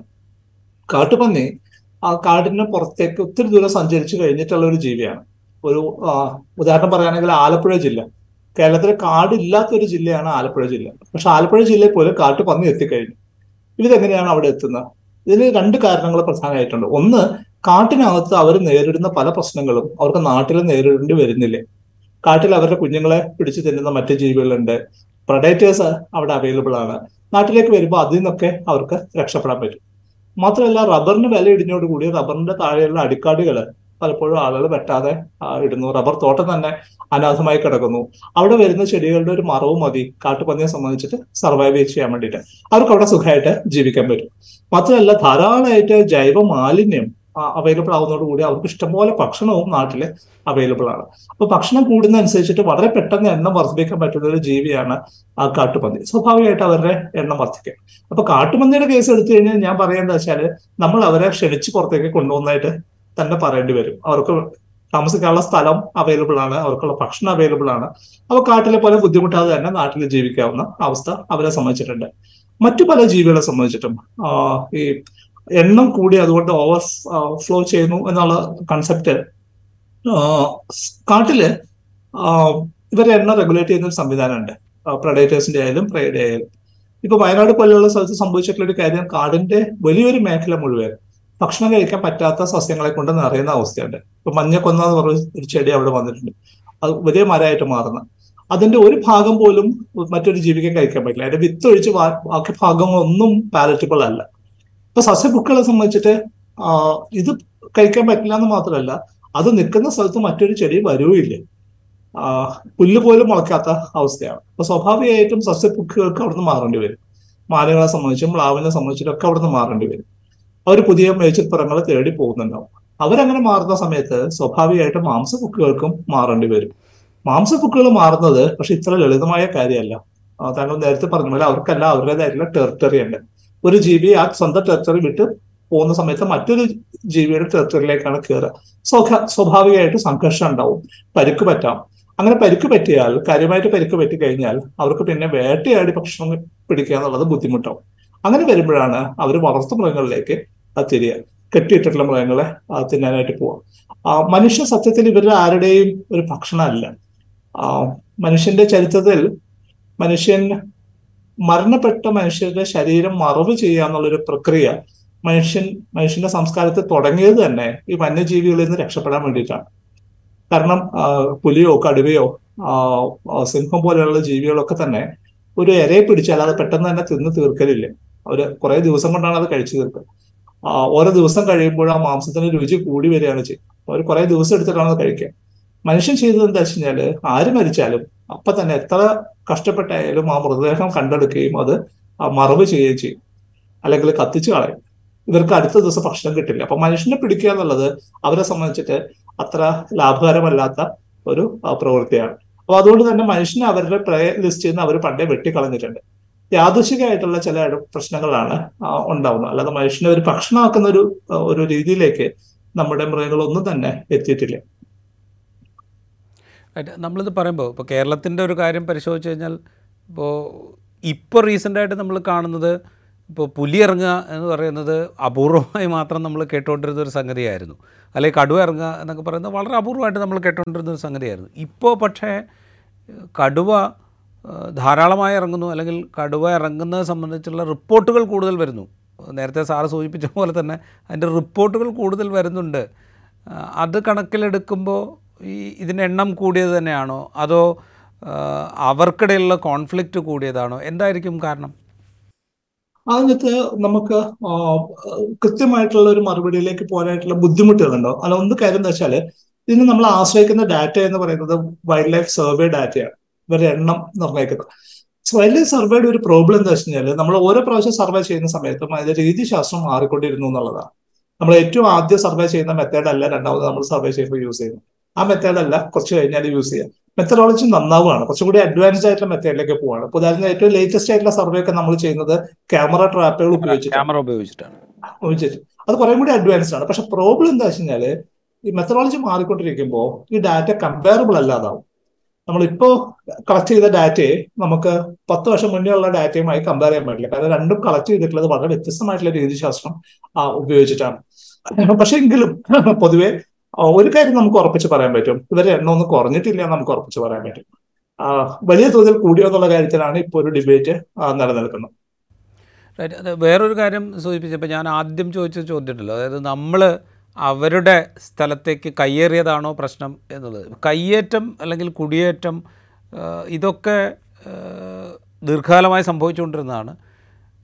Speaker 1: കാട്ടുപന്നി ആ കാടിന് പുറത്തേക്ക് ഒത്തിരി ദൂരം സഞ്ചരിച്ചു കഴിഞ്ഞിട്ടുള്ള ഒരു ജീവിയാണ്. ഒരു ഉദാഹരണം പറയുകയാണെങ്കിൽ ആലപ്പുഴ ജില്ല. കേരളത്തിലെ കാടില്ലാത്ത ഒരു ജില്ലയാണ് ആലപ്പുഴ ജില്ല. പക്ഷെ ആലപ്പുഴ ജില്ലയിൽ പോലും കാട്ടുപന്നി എത്തിക്കഴിഞ്ഞു. ഇതെങ്ങനെയാണ് അവിടെ എത്തുന്നത്? ഇതിന് രണ്ട് കാരണങ്ങൾ പ്രധാനമായിട്ടുണ്ട്. ഒന്ന് കാട്ടിനകത്ത് അവർ നേരിടുന്ന പല പ്രശ്നങ്ങളും അവർക്ക് നാട്ടിൽ നേരിടേണ്ടി വരുന്നില്ലേ. കാട്ടിൽ അവരുടെ കുഞ്ഞുങ്ങളെ പിടിച്ചു തിന്നുന്ന മറ്റ് ജീവികളുണ്ട്. പ്രൊഡേറ്റേഴ്സ് അവിടെ അവൈലബിൾ ആണ്. നാട്ടിലേക്ക് വരുമ്പോൾ അതിൽ നിന്നൊക്കെ അവർക്ക് രക്ഷപ്പെടാൻ പറ്റും. മാത്രമല്ല റബ്ബറിന് വില ഇടിഞ്ഞോടുകൂടി റബ്ബറിന്റെ താഴെയുള്ള അടിക്കാടുകൾ പലപ്പോഴും ആളുകൾ വെട്ടാതെ ഇടുന്നു. റബ്ബർ തോട്ടം തന്നെ അനാഥമായി കിടക്കുന്നു. അവിടെ വരുന്ന ചെടികളുടെ ഒരു മറവ് മതി. കാട്ടുപന്നിയെ സംബന്ധിച്ചിട്ട് സർവൈവ് ചെയ്യാൻ വേണ്ടിയിട്ട്. അവർക്ക് അവിടെ സുഖമായിട്ട് ജീവിക്കാൻ പറ്റും. മാത്രമല്ല ധാരാളമായിട്ട് ജൈവ മാലിന്യം അവൈലബിൾ ആവുന്നതോടുകൂടി അവർക്ക് ഇഷ്ടംപോലെ ഭക്ഷണവും നാട്ടിൽ അവൈലബിൾ ആണ്. അപ്പൊ ഭക്ഷണം കൂടുന്നതനുസരിച്ചിട്ട് വളരെ പെട്ടെന്ന് എണ്ണം വർദ്ധിപ്പിക്കാൻ പറ്റുന്ന ഒരു ജീവിയാണ് ആ കാട്ടുപന്നി. സ്വാഭാവികമായിട്ട് അവരുടെ എണ്ണം വർദ്ധിക്കും. അപ്പൊ കാട്ടുപന്നിയുടെ കേസ് എടുത്തു കഴിഞ്ഞാൽ ഞാൻ പറയുന്നത് വെച്ചാൽ നമ്മൾ അവരെ ക്ഷണിച്ച് പുറത്തേക്ക് കൊണ്ടുപോകുന്നതായിട്ട് തന്നെ പറയേണ്ടി വരും. അവർക്ക് താമസിക്കാനുള്ള സ്ഥലം അവൈലബിൾ ആണ് അവർക്കുള്ള ഭക്ഷണം അവൈലബിൾ ആണ്. അവ കാട്ടിലെ പോലെ ബുദ്ധിമുട്ടാതെ തന്നെ നാട്ടിൽ ജീവിക്കാവുന്ന അവസ്ഥ അവരെ സംബന്ധിച്ചിട്ടുണ്ട്. മറ്റു പല ജീവികളെ സംബന്ധിച്ചിട്ടും ഈ എണ്ണം കൂടി അതുകൊണ്ട് ഓവർ ഫ്ലോ ചെയ്യുന്നു എന്നുള്ള കൺസെപ്റ്റ് കാട്ടിൽ ഇവരെ എണ്ണം റെഗുലേറ്റ് ചെയ്യുന്ന ഒരു സംവിധാനമുണ്ട്. പ്രഡേറ്റേഴ്സിന്റെ ആയാലും പ്രൈഡ് ആയാലും. ഇപ്പൊ വയനാട് പോലെയുള്ള സ്ഥലത്ത് സംഭവിച്ചിട്ടുള്ള ഒരു കാര്യം കാടിന്റെ വലിയൊരു മേഖല മുഴുവൻ ഭക്ഷണം കഴിക്കാൻ പറ്റാത്ത സസ്യങ്ങളെ കൊണ്ട് നിറയുന്ന അവസ്ഥയുണ്ട്. ഇപ്പൊ മഞ്ഞക്കൊന്ന എന്ന് പറഞ്ഞ ഒരു ചെടി അവിടെ വന്നിട്ടുണ്ട്. അത് വലിയ മരമായിട്ട് മാറുന്ന. അതിന്റെ ഒരു ഭാഗം പോലും മറ്റൊരു ജീവിക്കാൻ കഴിക്കാൻ പറ്റില്ല. അതിന്റെ വിത്ത് ഒഴിച്ച് ബാക്കി ഭാഗങ്ങളൊന്നും പാലറ്റബിൾ അല്ല. ഇപ്പൊ സസ്യബുക്കുകളെ സംബന്ധിച്ചിട്ട് ഇത് കഴിക്കാൻ പറ്റില്ല എന്ന് മാത്രമല്ല അത് നിൽക്കുന്ന സ്ഥലത്ത് മറ്റൊരു ചെടി വരുവില്ല പുല്ല് പോലും മുളയ്ക്കാത്ത അവസ്ഥയാണ്. അപ്പൊ സ്വാഭാവികമായിട്ടും സസ്യപുക്കുകൾക്ക് അവിടുന്ന് മാറേണ്ടി വരും. മാലകളെ സംബന്ധിച്ചും പ്ലാവിനെ സംബന്ധിച്ചിട്ടും ഒക്കെ അവിടുന്ന് മാറേണ്ടി വരും. അവർ പുതിയ മേച്ചിൽപ്പുറങ്ങൾ തേടി പോകുന്നുണ്ടാവും. അവരങ്ങനെ മാറുന്ന സമയത്ത് സ്വാഭാവികമായിട്ടും മാംസപുക്കുകൾക്കും മാറേണ്ടി വരും. മാംസപുക്കുകൾ മാറുന്നത് പക്ഷെ ഇത്ര ലളിതമായ കാര്യമല്ല. താങ്കൾ നേരത്തെ പറഞ്ഞ പോലെ അവർക്കല്ല അവരുടേതായിട്ടുള്ള ടെറിട്ടറി ഉണ്ട്. ഒരു ജീവി ആ സ്വന്തം ടെറിട്ടറി വിട്ട് പോകുന്ന സമയത്ത് മറ്റൊരു ജീവിയുടെ ടെറിട്ടറിയിലേക്കാണ് കയറുക സ്വഖ സ്വാഭാവികമായിട്ട് സംഘർഷം ഉണ്ടാവും. പരുക്ക് പറ്റാം. അങ്ങനെ പരുക്ക് പറ്റിയാൽ കാര്യമായിട്ട് പരുക്ക് പറ്റി കഴിഞ്ഞാൽ അവർക്ക് പിന്നെ വേട്ടയാടി ഭക്ഷണം പിടിക്കുക എന്നുള്ളത് ബുദ്ധിമുട്ടാവും. അങ്ങനെ വരുമ്പോഴാണ് അവർ വളർത്തു മൃഗങ്ങളിലേക്ക് തിരിയുക. കെട്ടിയിട്ടിട്ടുള്ള മൃഗങ്ങളെ തിന്നാനായിട്ട് ആ, മനുഷ്യ സത്യത്തിൽ ഇവരുടെ ആരുടെയും ഒരു ഭക്ഷണമല്ല. മനുഷ്യന്റെ ചരിത്രത്തിൽ മനുഷ്യൻ മരണപ്പെട്ട മനുഷ്യരുടെ ശരീരം മറവ് ചെയ്യുക എന്നുള്ളൊരു പ്രക്രിയ മനുഷ്യൻ മനുഷ്യന്റെ സംസ്കാരത്തിൽ തുടങ്ങിയത് തന്നെ ഈ വന്യജീവികളിൽ നിന്ന് രക്ഷപ്പെടാൻ വേണ്ടിയിട്ടാണ്. കാരണം പുലിയോ കടുവയോ സിംഹം പോലെയുള്ള ജീവികളൊക്കെ തന്നെ ഒരു ഇരയെ പിടിച്ചാൽ അത് പെട്ടെന്ന് തന്നെ തിന്ന് തീർക്കലില്ല. അവർ കുറെ ദിവസം കൊണ്ടാണ് അത് കഴിച്ചു തീർക്കുക. ഓരോ ദിവസം കഴിയുമ്പോൾ ആ മാംസത്തിന് രുചി കൂടി വരികയാണ് ചെയ്യുക. അവർ കുറെ ദിവസം എടുത്തിട്ടാണ് അത് കഴിക്കുക. മനുഷ്യൻ ചെയ്തത് എന്താ വെച്ച് കഴിഞ്ഞാൽ ആര് മരിച്ചാലും അപ്പൊ തന്നെ എത്ര കഷ്ടപ്പെട്ടായാലും ആ മൃതദേഹം കണ്ടെടുക്കുകയും അത് മറവ് ചെയ്യുകയും ചെയ്യും. അല്ലെങ്കിൽ കത്തിച്ചു കളയും. ഇവർക്ക് അടുത്ത ദിവസം ഭക്ഷണം കിട്ടില്ല. അപ്പൊ മനുഷ്യനെ പിടിക്കുക എന്നുള്ളത് അവരെ സംബന്ധിച്ചിട്ട് അത്ര ലാഭകരമല്ലാത്ത ഒരു പ്രവൃത്തിയാണ്. അപ്പൊ അതുകൊണ്ട് തന്നെ മനുഷ്യനെ അവരുടെ പ്രേ ലിസ്റ്റ് ചെയ്യുന്ന അവർ പണ്ടേ വെട്ടിക്കളഞ്ഞിട്ടുണ്ട്. യാദൃശികമായിട്ടുള്ള ചില പ്രശ്നങ്ങളാണ് ഉണ്ടാവുന്നത്. അല്ലാതെ മനുഷ്യനെ ഒരു ഭക്ഷണമാക്കുന്ന ഒരു ഒരു രീതിയിലേക്ക് നമ്മുടെ മൃഗങ്ങളൊന്നും തന്നെ എത്തിയിട്ടില്ല.
Speaker 2: നമ്മളിത് പറയുമ്പോൾ ഇപ്പോൾ കേരളത്തിന്റെ ഒരു കാര്യം പരിശോധിച്ച് കഴിഞ്ഞാൽ ഇപ്പോൾ ഇപ്പോൾ റീസെന്റായിട്ട് നമ്മൾ കാണുന്നത് ഇപ്പോൾ പുലി ഇറങ്ങുക എന്ന് പറയുന്നത് അപൂർവമായി മാത്രം നമ്മൾ കേട്ടുകൊണ്ടിരുന്ന ഒരു സംഗതിയായിരുന്നു. അല്ലെങ്കിൽ കടുവ ഇറങ്ങുക എന്നൊക്കെ പറയുന്നത് വളരെ അപൂർവമായിട്ട് നമ്മൾ കേട്ടുകൊണ്ടിരുന്ന ഒരു സംഗതിയായിരുന്നു. ഇപ്പോൾ പക്ഷേ കടുവ ധാരാളമായി ഇറങ്ങുന്നു. അല്ലെങ്കിൽ കടുവ ഇറങ്ങുന്നത് സംബന്ധിച്ചുള്ള റിപ്പോർട്ടുകൾ കൂടുതൽ വരുന്നു. നേരത്തെ സാറ് സൂചിപ്പിച്ച പോലെ തന്നെ അതിന്റെ റിപ്പോർട്ടുകൾ കൂടുതൽ വരുന്നുണ്ട്. അത് കണക്കിലെടുക്കുമ്പോൾ ഈ ഇതിന്റെ എണ്ണം കൂടിയത് തന്നെയാണോ? അതോ അവർക്കിടയിലുള്ള കോൺഫ്ലിക്റ്റ് കൂടിയതാണോ? എന്തായിരിക്കും കാരണം?
Speaker 1: അതിനകത്ത് നമുക്ക് കൃത്യമായിട്ടുള്ള ഒരു മറുപടിയിലേക്ക് പോകാനായിട്ടുള്ള ബുദ്ധിമുട്ടുകളുണ്ടോ? അല്ല ഒന്ന് കാര്യം എന്താ വെച്ചാൽ ഇതിന് നമ്മൾ ആശ്രയിക്കുന്ന ഡാറ്റ എന്ന് പറയുന്നത് വൈൽഡ് ലൈഫ് സർവേ ഡാറ്റയാണ് ഇവരുടെ എണ്ണം നിർണയിക്കുന്നത് വൈൽഡ് ലൈഫ് സർവേയുടെ ഒരു പ്രോബ്ലം എന്താ വെച്ച് കഴിഞ്ഞാൽ നമ്മൾ ഓരോ പ്രാവശ്യം സർവേ ചെയ്യുന്ന സമയത്തും അതിന്റെ രീതിശാസ്ത്രം മാറിക്കൊണ്ടിരുന്നു എന്നുള്ളതാണ്. നമ്മൾ ഏറ്റവും ആദ്യം സർവേ ചെയ്യുന്ന മെത്തേഡ് അല്ല രണ്ടാമത് നമ്മൾ സർവേ ചെയ്യുമ്പോൾ യൂസ് ചെയ്യുന്നത്. ആ മെത്തേഡ് അല്ല കുറച്ച് കഴിഞ്ഞാൽ യൂസ് ചെയ്യാം. മെത്തഡോളജി നന്നാവുകയാണ്. കുറച്ചുകൂടി അഡ്വാൻസ്ഡ് ആയിട്ടുള്ള മെത്തേഡിലേക്ക് പോവാണ് ഇപ്പൊ ഉദാഹരണത്തിന് ഏറ്റവും ലേറ്റസ്റ്റ് ആയിട്ടുള്ള സർവേ ഒക്കെ നമ്മൾ ചെയ്യുന്നത് ക്യാമറ ട്രാപ്പുകൾ ഉപയോഗിച്ചിട്ടാണ്.
Speaker 2: ക്യാമറ ഉപയോഗിച്ചിട്ടാണ്.
Speaker 1: ഉപയോഗിച്ചിട്ട്. അത് കുറെ കൂടി അഡ്വാൻസ്ഡ് ആണ്. പക്ഷെ പ്രോബ്ലം എന്താ വെച്ച് കഴിഞ്ഞാൽ ഈ മെത്തഡോളജി മാറിക്കൊണ്ടിരിക്കുമ്പോൾ ഈ ഡാറ്റ കമ്പയറബിൾ അല്ലാതാവും. നമ്മളിപ്പോ കളക്ട് ചെയ്ത ഡാറ്റയെ നമുക്ക് പത്ത് വർഷം മുന്നേ ഉള്ള ഡാറ്റയുമായി കമ്പയർ ചെയ്യാൻ പറ്റില്ല. കാരണം രണ്ടും കളക്ട് ചെയ്തിട്ടുള്ളത് വളരെ വ്യത്യസ്തമായിട്ടുള്ള രീതിശാസ്ത്രം ഉപയോഗിച്ചിട്ടാണ്. പക്ഷെ എങ്കിലും പൊതുവെ ഒരു കാര്യം നമുക്ക് ഉറപ്പിച്ച് പറയാൻ പറ്റും. ഇവരെ എണ്ണം ഒന്നും കുറഞ്ഞിട്ടില്ല എന്ന് നമുക്ക് ഉറപ്പിച്ച് പറയാൻ പറ്റും. വലിയ തോതിൽ കൂടിയോ എന്നുള്ള കാര്യത്തിലാണ് ഇപ്പോൾ ഒരു ഡിബേറ്റ് നിലനിൽക്കുന്നത്.
Speaker 2: റൈറ്റ് വേറൊരു കാര്യം സൂചിപ്പിച്ചപ്പോൾ ഞാൻ ആദ്യം ചോദിച്ച ചോദ്യം ഉണ്ടല്ലോ അതായത് നമ്മൾ അവരുടെ സ്ഥലത്തേക്ക് കയ്യേറിയതാണോ പ്രശ്നം എന്നുള്ളത്? കയ്യേറ്റം അല്ലെങ്കിൽ കുടിയേറ്റം ഇതൊക്കെ ദീർഘകാലമായി സംഭവിച്ചുകൊണ്ടിരുന്നതാണ്.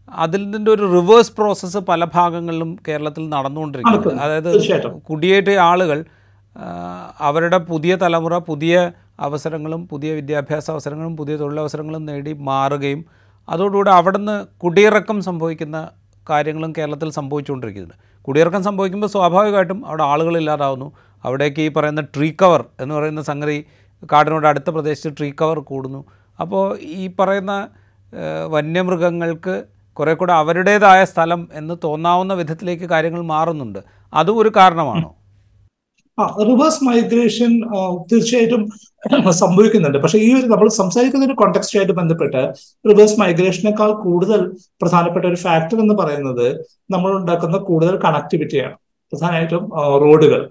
Speaker 2: അതിൽ നിന്റെ ഒരു റിവേഴ്സ് പ്രോസസ്സ് പല ഭാഗങ്ങളിലും കേരളത്തിൽ നടന്നുകൊണ്ടിരിക്കുന്നത്. അതായത്. കുടിയേറ്റ ആളുകൾ അവരുടെ പുതിയ തലമുറ പുതിയ അവസരങ്ങളും പുതിയ വിദ്യാഭ്യാസ അവസരങ്ങളും പുതിയ തൊഴിലവസരങ്ങളും നേടി മാറുകയും അതോടുകൂടി അവിടുന്ന് കുടിയിറക്കം സംഭവിക്കുന്ന കാര്യങ്ങളും കേരളത്തിൽ സംഭവിച്ചുകൊണ്ടിരിക്കുന്നുണ്ട് കുടിയിറക്കം സംഭവിക്കുമ്പോൾ സ്വാഭാവികമായിട്ടും അവിടെ ആളുകളില്ലാതാവുന്നു അവിടേക്ക് ഈ പറയുന്ന ട്രീ കവർ എന്ന് പറയുന്ന സംഗതി കാടിനോട് അടുത്ത പ്രദേശത്ത് ട്രീ കവർ കൂടുന്നു അപ്പോൾ ഈ പറയുന്ന വന്യമൃഗങ്ങൾക്ക് കുറേ കൂടെ അവരുടേതായ സ്ഥലം എന്ന് തോന്നാവുന്ന വിധത്തിലേക്ക് കാര്യങ്ങൾ മാറുന്നുണ്ട്. അതും ഒരു കാരണമാണോ?
Speaker 1: റിവേഴ്സ് മൈഗ്രേഷൻ തീർച്ചയായിട്ടും സംഭവിക്കുന്നുണ്ട്. പക്ഷെ ഈ ഒരു നമ്മൾ സംസാരിക്കുന്ന ഒരു കോണ്ടെക്സ്റ്റുമായിട്ട് ബന്ധപ്പെട്ട് റിവേഴ്സ് മൈഗ്രേഷനേക്കാൾ കൂടുതൽ പ്രധാനപ്പെട്ട ഒരു ഫാക്ടർ എന്ന് പറയുന്നത് നമ്മൾ ഉണ്ടാക്കുന്ന കൂടുതൽ കണക്ടിവിറ്റിയാണ് പ്രധാനമായിട്ടും റോഡുകൾ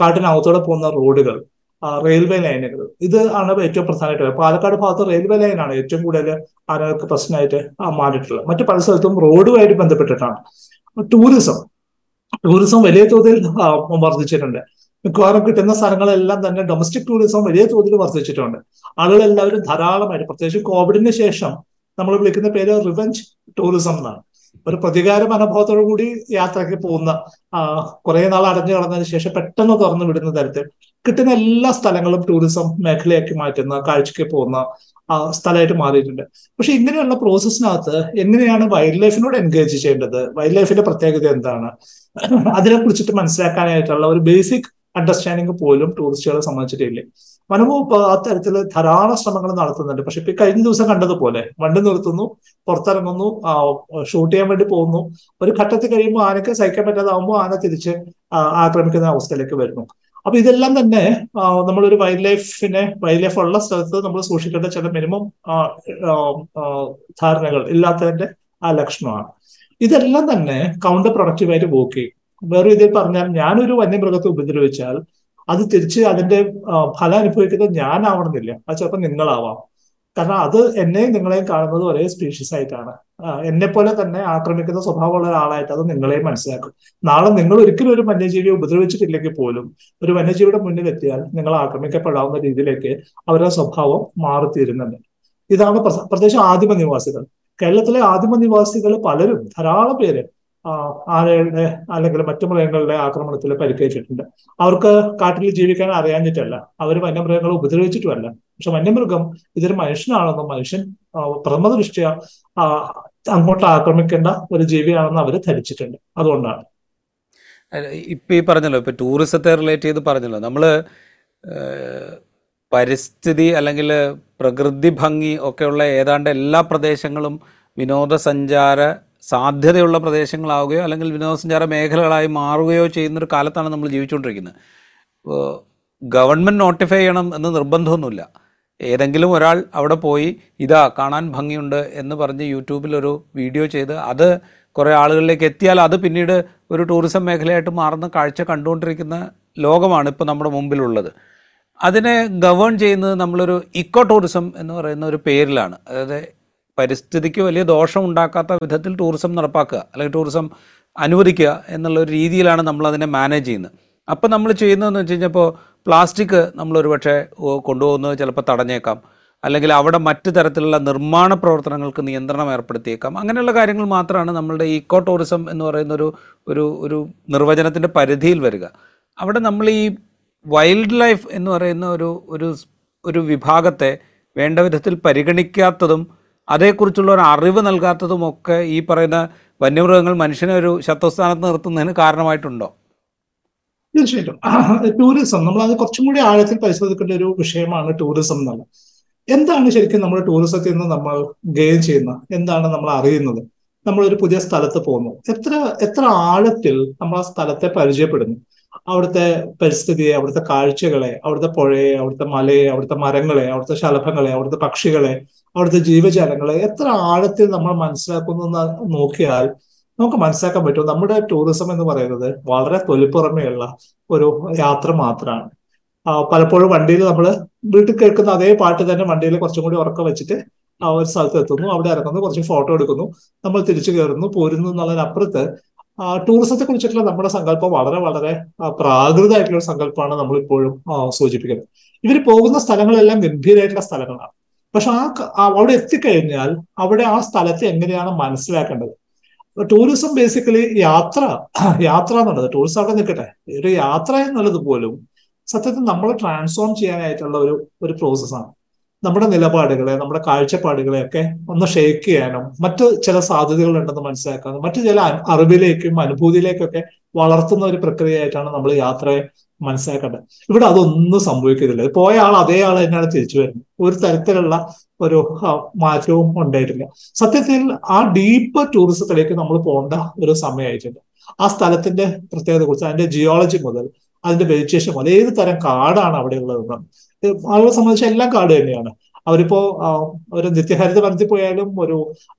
Speaker 1: കാട്ടിനകത്തോടെ പോകുന്ന റോഡുകൾ റെയിൽവേ ലൈനുകൾ ഇത് ആണ് ഏറ്റവും പ്രധാനമായിട്ട് പാലക്കാട് ഭാഗത്ത് റെയിൽവേ ലൈനാണ് ഏറ്റവും കൂടുതൽ ആനകൾക്ക് പ്രശ്നമായിട്ട് മാറിയിട്ടുള്ളത്. മറ്റു പല സ്ഥലത്തും റോഡുമായിട്ട് ബന്ധപ്പെട്ടിട്ടാണ്. ടൂറിസം ടൂറിസം വലിയ തോതിൽ വർദ്ധിച്ചിട്ടുണ്ട്. മിക്കവാറും കിട്ടുന്ന സ്ഥലങ്ങളെല്ലാം തന്നെ ഡൊമസ്റ്റിക് ടൂറിസം വലിയ തോതിൽ വർദ്ധിച്ചിട്ടുണ്ട്. ആളുകൾ എല്ലാവരും ധാരാളമായിട്ട് പ്രത്യേകിച്ച് കോവിഡിന് ശേഷം നമ്മൾ വിളിക്കുന്ന പേര് റിവഞ്ച് ടൂറിസം എന്നാണ്. ഒരു പ്രതികാര മനോഭാവത്തോടു കൂടി യാത്രയ്ക്ക് പോകുന്ന കുറെ നാൾ അടഞ്ഞു കടന്നതിന് ശേഷം പെട്ടെന്ന് തുറന്നു വിടുന്ന തരത്തിൽ കിട്ടുന്ന എല്ലാ സ്ഥലങ്ങളും ടൂറിസം മേഖലയാക്കി മാറ്റുന്ന കാഴ്ചയ്ക്ക് പോകുന്ന സ്ഥലമായിട്ട് മാറിയിട്ടുണ്ട്. പക്ഷെ ഇങ്ങനെയുള്ള പ്രോസസ്സിനകത്ത് എങ്ങനെയാണ് വൈൽഡ് ലൈഫിനോട് എൻഗേജ് ചെയ്യേണ്ടത്? വൈൽഡ് ലൈഫിന്റെ പ്രത്യേകത എന്താണ്? അതിനെ കുറിച്ചിട്ട് മനസ്സിലാക്കാനായിട്ടുള്ള ഒരു ബേസിക് അണ്ടർസ്റ്റാൻഡിങ് പോലും ടൂറിസ്റ്റുകളെ സംബന്ധിച്ചിട്ടില്ലേ. വനംവകുപ്പ് ആ തരത്തിൽ ധാരാളം ശ്രമങ്ങൾ നടത്തുന്നുണ്ട്. പക്ഷെ ഇപ്പൊ കഴിഞ്ഞ ദിവസം കണ്ടതുപോലെ വണ്ടി നിർത്തുന്നു പുറത്തിറങ്ങുന്നു ഷൂട്ട് ചെയ്യാൻ വേണ്ടി പോകുന്നു. ഒരു ഘട്ടത്തിൽ കഴിയുമ്പോൾ ആനയ്ക്ക് സഹിക്കാൻ പറ്റാതാവുമ്പോൾ ആന തിരിച്ച് ആക്രമിക്കുന്ന അവസ്ഥയിലേക്ക് വരുന്നു. അപ്പൊ ഇതെല്ലാം തന്നെ നമ്മളൊരു വൈൽഡ് ലൈഫിനെ വൈൽഡ് ലൈഫ് ഉള്ള സ്ഥലത്ത് നമ്മൾ സൂക്ഷിക്കേണ്ട ചില മിനിമം ധാരണകൾ ഇല്ലാത്തതിന്റെ ആ ലക്ഷണമാണ്. ഇതെല്ലാം തന്നെ കൗണ്ടർ പ്രൊഡക്റ്റീവായിട്ട് വർക്ക് ചെയ്യും. വേറെ രീതിയിൽ പറഞ്ഞാൽ ഞാനൊരു വന്യമൃഗത്തെ ഉപദ്രവിച്ചാൽ അത് തിരിച്ച് അതിന്റെ ഫലം അനുഭവിക്കുന്നത് ഞാനാവണമെന്നില്ല. അത് ചിലപ്പോൾ നിങ്ങളാവാം. കാരണം അത് എന്നെയും നിങ്ങളെയും കാണുന്നത് ഒരേ സ്പീഷീസ് ആയിട്ടാണ്. എന്നെ പോലെ തന്നെ ആക്രമിക്കുന്ന സ്വഭാവമുള്ള ഒരാളായിട്ട് അത് നിങ്ങളെയും മനസ്സിലാക്കും. നാളെ നിങ്ങൾ ഒരിക്കലും ഒരു വന്യജീവിയെ ഉപദ്രവിച്ചിട്ടില്ലെങ്കിൽ പോലും ഒരു വന്യജീവിയുടെ മുന്നിൽ എത്തിയാൽ നിങ്ങൾ ആക്രമിക്കപ്പെടാവുന്ന രീതിയിലേക്ക് അവരുടെ സ്വഭാവം മാറിത്തീരുന്നുണ്ട്. ഇതാണ് പ്രത്യേകിച്ച് ആദിമ നിവാസികൾ. കേരളത്തിലെ ആദിമ നിവാസികൾ പലരും ധാരാളം പേര് ആനകളുടെ അല്ലെങ്കിൽ മറ്റു മൃഗങ്ങളുടെ ആക്രമണത്തിൽ പരിക്കേറ്റിട്ടുണ്ട്. അവർക്ക് കാട്ടിൽ ജീവിക്കാൻ അറിയാഞ്ഞിട്ടല്ല. അവർ വന്യമൃഗങ്ങളെ ഉപദ്രവിച്ചിട്ടുമല്ല. പക്ഷെ വന്യമൃഗം ഇതൊരു മനുഷ്യനാണെന്നും മനുഷ്യൻ പ്രഥമ ദൃഷ്ടിയ അങ്ങോട്ട് ആക്രമിക്കേണ്ട ഒരു ജീവിയാണെന്ന് അവർ ധരിച്ചിട്ടുണ്ട്. അതുകൊണ്ടാണ്.
Speaker 2: ഇപ്പൊ ഈ പറഞ്ഞല്ലോ ഇപ്പൊ ടൂറിസത്തെ റിലേറ്റ് ചെയ്ത് പറഞ്ഞല്ലോ. നമ്മൾ പരിസ്ഥിതി അല്ലെങ്കിൽ പ്രകൃതി ഭംഗി ഒക്കെയുള്ള ഏതാണ്ട് എല്ലാ പ്രദേശങ്ങളും വിനോദസഞ്ചാര സാധ്യതയുള്ള പ്രദേശങ്ങളാവുകയോ അല്ലെങ്കിൽ വിനോദസഞ്ചാര മേഖലകളായി മാറുകയോ ചെയ്യുന്നൊരു കാലത്താണ് നമ്മൾ ജീവിച്ചുകൊണ്ടിരിക്കുന്നത്. ഗവൺമെന്റ് നോട്ടിഫൈ ചെയ്യണം എന്ന് നിർബന്ധമൊന്നുമില്ല. ഏതെങ്കിലും ഒരാൾ അവിടെ പോയി ഇതാ കാണാൻ ഭംഗിയുണ്ട് എന്ന് പറഞ്ഞ് യൂട്യൂബിൽ ഒരു വീഡിയോ ചെയ്ത് അത് കുറേ ആളുകളിലേക്ക് എത്തിയാൽ അത് പിന്നീട് ഒരു ടൂറിസം മേഖലയായിട്ട് മാറുന്ന കാഴ്ച കണ്ടുകൊണ്ടിരിക്കുന്ന ലോകമാണ് ഇപ്പോൾ നമ്മുടെ മുമ്പിലുള്ളത്. അതിനെ ഗവേൺ ചെയ്യുന്നത് നമ്മളൊരു ഇക്കോ ടൂറിസം എന്ന് പറയുന്ന ഒരു പേരിലാണ്. അതായത് പരിസ്ഥിതിക്ക് വലിയ ദോഷം ഉണ്ടാക്കാത്ത വിധത്തിൽ ടൂറിസം നടപ്പാക്കുക അല്ലെങ്കിൽ ടൂറിസം അനുവദിക്കുക എന്നുള്ള ഒരു രീതിയിലാണ് നമ്മൾ അതിനെ മാനേജ് ചെയ്യുന്നത്. അപ്പോൾ നമ്മൾ ചെയ്യുന്നതെന്ന് വെച്ച് കഴിഞ്ഞപ്പോൾ പ്ലാസ്റ്റിക് നമ്മളൊരു പക്ഷേ കൊണ്ടുപോകുന്നത് ചിലപ്പോൾ തടഞ്ഞേക്കാം. അല്ലെങ്കിൽ അവിടെ മറ്റു തരത്തിലുള്ള നിർമ്മാണ പ്രവർത്തനങ്ങൾക്ക് നിയന്ത്രണം ഏർപ്പെടുത്തിയേക്കാം. അങ്ങനെയുള്ള കാര്യങ്ങൾ മാത്രമാണ് നമ്മളുടെ ഈക്കോ ടൂറിസം എന്ന് പറയുന്ന ഒരു ഒരു ഒരു നിർവചനത്തിന്റെ പരിധിയിൽ വരിക. അവിടെ നമ്മൾ ഈ വൈൽഡ് ലൈഫ് എന്ന് പറയുന്ന ഒരു ഒരു ഒരു വിഭാഗത്തെ വേണ്ട വിധത്തിൽ പരിഗണിക്കാത്തതും അതേക്കുറിച്ചുള്ള ഒരു അറിവ് നൽകാത്തതുമൊക്കെ ഈ പറയുന്ന വന്യമൃഗങ്ങൾ മനുഷ്യനെ ഒരു ശത്രുസ്ഥാനത്ത് നിർത്തുന്നതിന് കാരണമായിട്ടുണ്ടോ?
Speaker 1: തീർച്ചയായിട്ടും ടൂറിസം നമ്മൾ അത് കുറച്ചും കൂടി ആഴത്തിൽ പരിശോധിക്കേണ്ട ഒരു വിഷയമാണ് ടൂറിസം എന്നുള്ളത് എന്താണ് ശരിക്കും നമ്മൾ ടൂറിസത്തിൽ നിന്ന് നമ്മൾ ഗെയിൻ ചെയ്യുന്ന എന്താണ് നമ്മൾ അറിയുന്നത്? നമ്മൾ ഒരു പുതിയ സ്ഥലത്ത് പോകുന്നു എത്ര എത്ര ആഴത്തിൽ നമ്മൾ ആ സ്ഥലത്തെ പരിചയപ്പെടുന്നു? അവിടുത്തെ പരിസ്ഥിതിയെ അവിടുത്തെ കാഴ്ചകളെ അവിടുത്തെ പുഴയെ അവിടുത്തെ മലയെ അവിടുത്തെ മരങ്ങളെ അവിടുത്തെ ശലഭങ്ങളെ അവിടുത്തെ പക്ഷികളെ അവിടുത്തെ ജീവജാലങ്ങളെ എത്ര ആഴത്തിൽ നമ്മൾ മനസ്സിലാക്കുന്നു നോക്കിയാൽ നമുക്ക് മനസ്സിലാക്കാൻ പറ്റും നമ്മുടെ ടൂറിസം എന്ന് പറയുന്നത് വളരെ തൊലിപ്പുറമെയുള്ള ഒരു യാത്ര മാത്രമാണ് പലപ്പോഴും വണ്ടിയിൽ നമ്മൾ വീട്ടിൽ കേൾക്കുന്ന അതേ പാട്ട് തന്നെ വണ്ടിയിൽ കുറച്ചും കൂടി ഉറക്കം വെച്ചിട്ട് ആ ഒരു സ്ഥലത്ത് എത്തുന്നു. അവിടെ ഇറങ്ങുന്നു കുറച്ച് ഫോട്ടോ എടുക്കുന്നു. നമ്മൾ തിരിച്ചു കയറുന്നു പോരുന്നു എന്നുള്ളതിനപ്പുറത്ത് ടൂറിസത്തെ കുറിച്ചിട്ടുള്ള നമ്മുടെ സങ്കല്പം വളരെ വളരെ പ്രാകൃതമായിട്ടുള്ള സങ്കല്പമാണ് നമ്മൾ ഇപ്പോഴും സൂചിപ്പിക്കുന്നത്. ഇവർ പോകുന്ന സ്ഥലങ്ങളെല്ലാം ഗംഭീരമായിട്ടുള്ള സ്ഥലങ്ങളാണ്. പക്ഷെ ആ അവിടെ എത്തിക്കഴിഞ്ഞാൽ അവിടെ ആ സ്ഥലത്തെ എങ്ങനെയാണ് മനസ്സിലാക്കേണ്ടത്? ടൂറിസം ബേസിക്കലി യാത്ര യാത്ര എന്നുള്ളത് ടൂറിസം അവിടെ നിൽക്കട്ടെ. ഒരു യാത്ര എന്നുള്ളത് പോലും സത്യത്തിൽ നമ്മൾ ട്രാൻസ്ഫോം ചെയ്യാനായിട്ടുള്ള ഒരു ഒരു പ്രോസസ്സാണ് നമ്മുടെ നിലപാടുകളെ നമ്മുടെ കാഴ്ചപ്പാടുകളെ ഒക്കെ ഒന്ന് ഷേക്ക് ചെയ്യാനും മറ്റു ചില സാധ്യതകൾ ഉണ്ടെന്ന് മനസ്സിലാക്കാനും മറ്റു ചില അറിവിലേക്കും അനുഭൂതിയിലേക്കൊക്കെ വളർത്തുന്ന ഒരു പ്രക്രിയയായിട്ടാണ് നമ്മൾ യാത്രയെ മനസ്സിലാക്കേണ്ടത്. ഇവിടെ അതൊന്നും സംഭവിക്കുന്നില്ല പോയ ആൾ അതേ ആൾ തന്നെയാണ് തിരിച്ചു വരുന്നത്. ഒരു തരത്തിലുള്ള ഒരു മാറ്റവും ഉണ്ടായിട്ടില്ല. സത്യത്തിൽ ആ ഡീപ്പ് ടൂറിസത്തിലേക്ക് നമ്മൾ പോകേണ്ട ഒരു സമയമായിട്ടുണ്ട്. ആ സ്ഥലത്തിന്റെ പ്രത്യേകത കുറിച്ച് അതിന്റെ ജിയോളജി മുതൽ അതിന്റെ വെജിറ്റേഷൻ മുതൽ ഏത് തരം കാടാണ് അവിടെ ഉള്ളതെന്നാണ് ആളുകളെ സംബന്ധിച്ച് എല്ലാം കാട് തന്നെയാണ്. അവരിപ്പോ ഒരു നിത്യഹരിത വനത്തിൽ പോയാലും ഒരു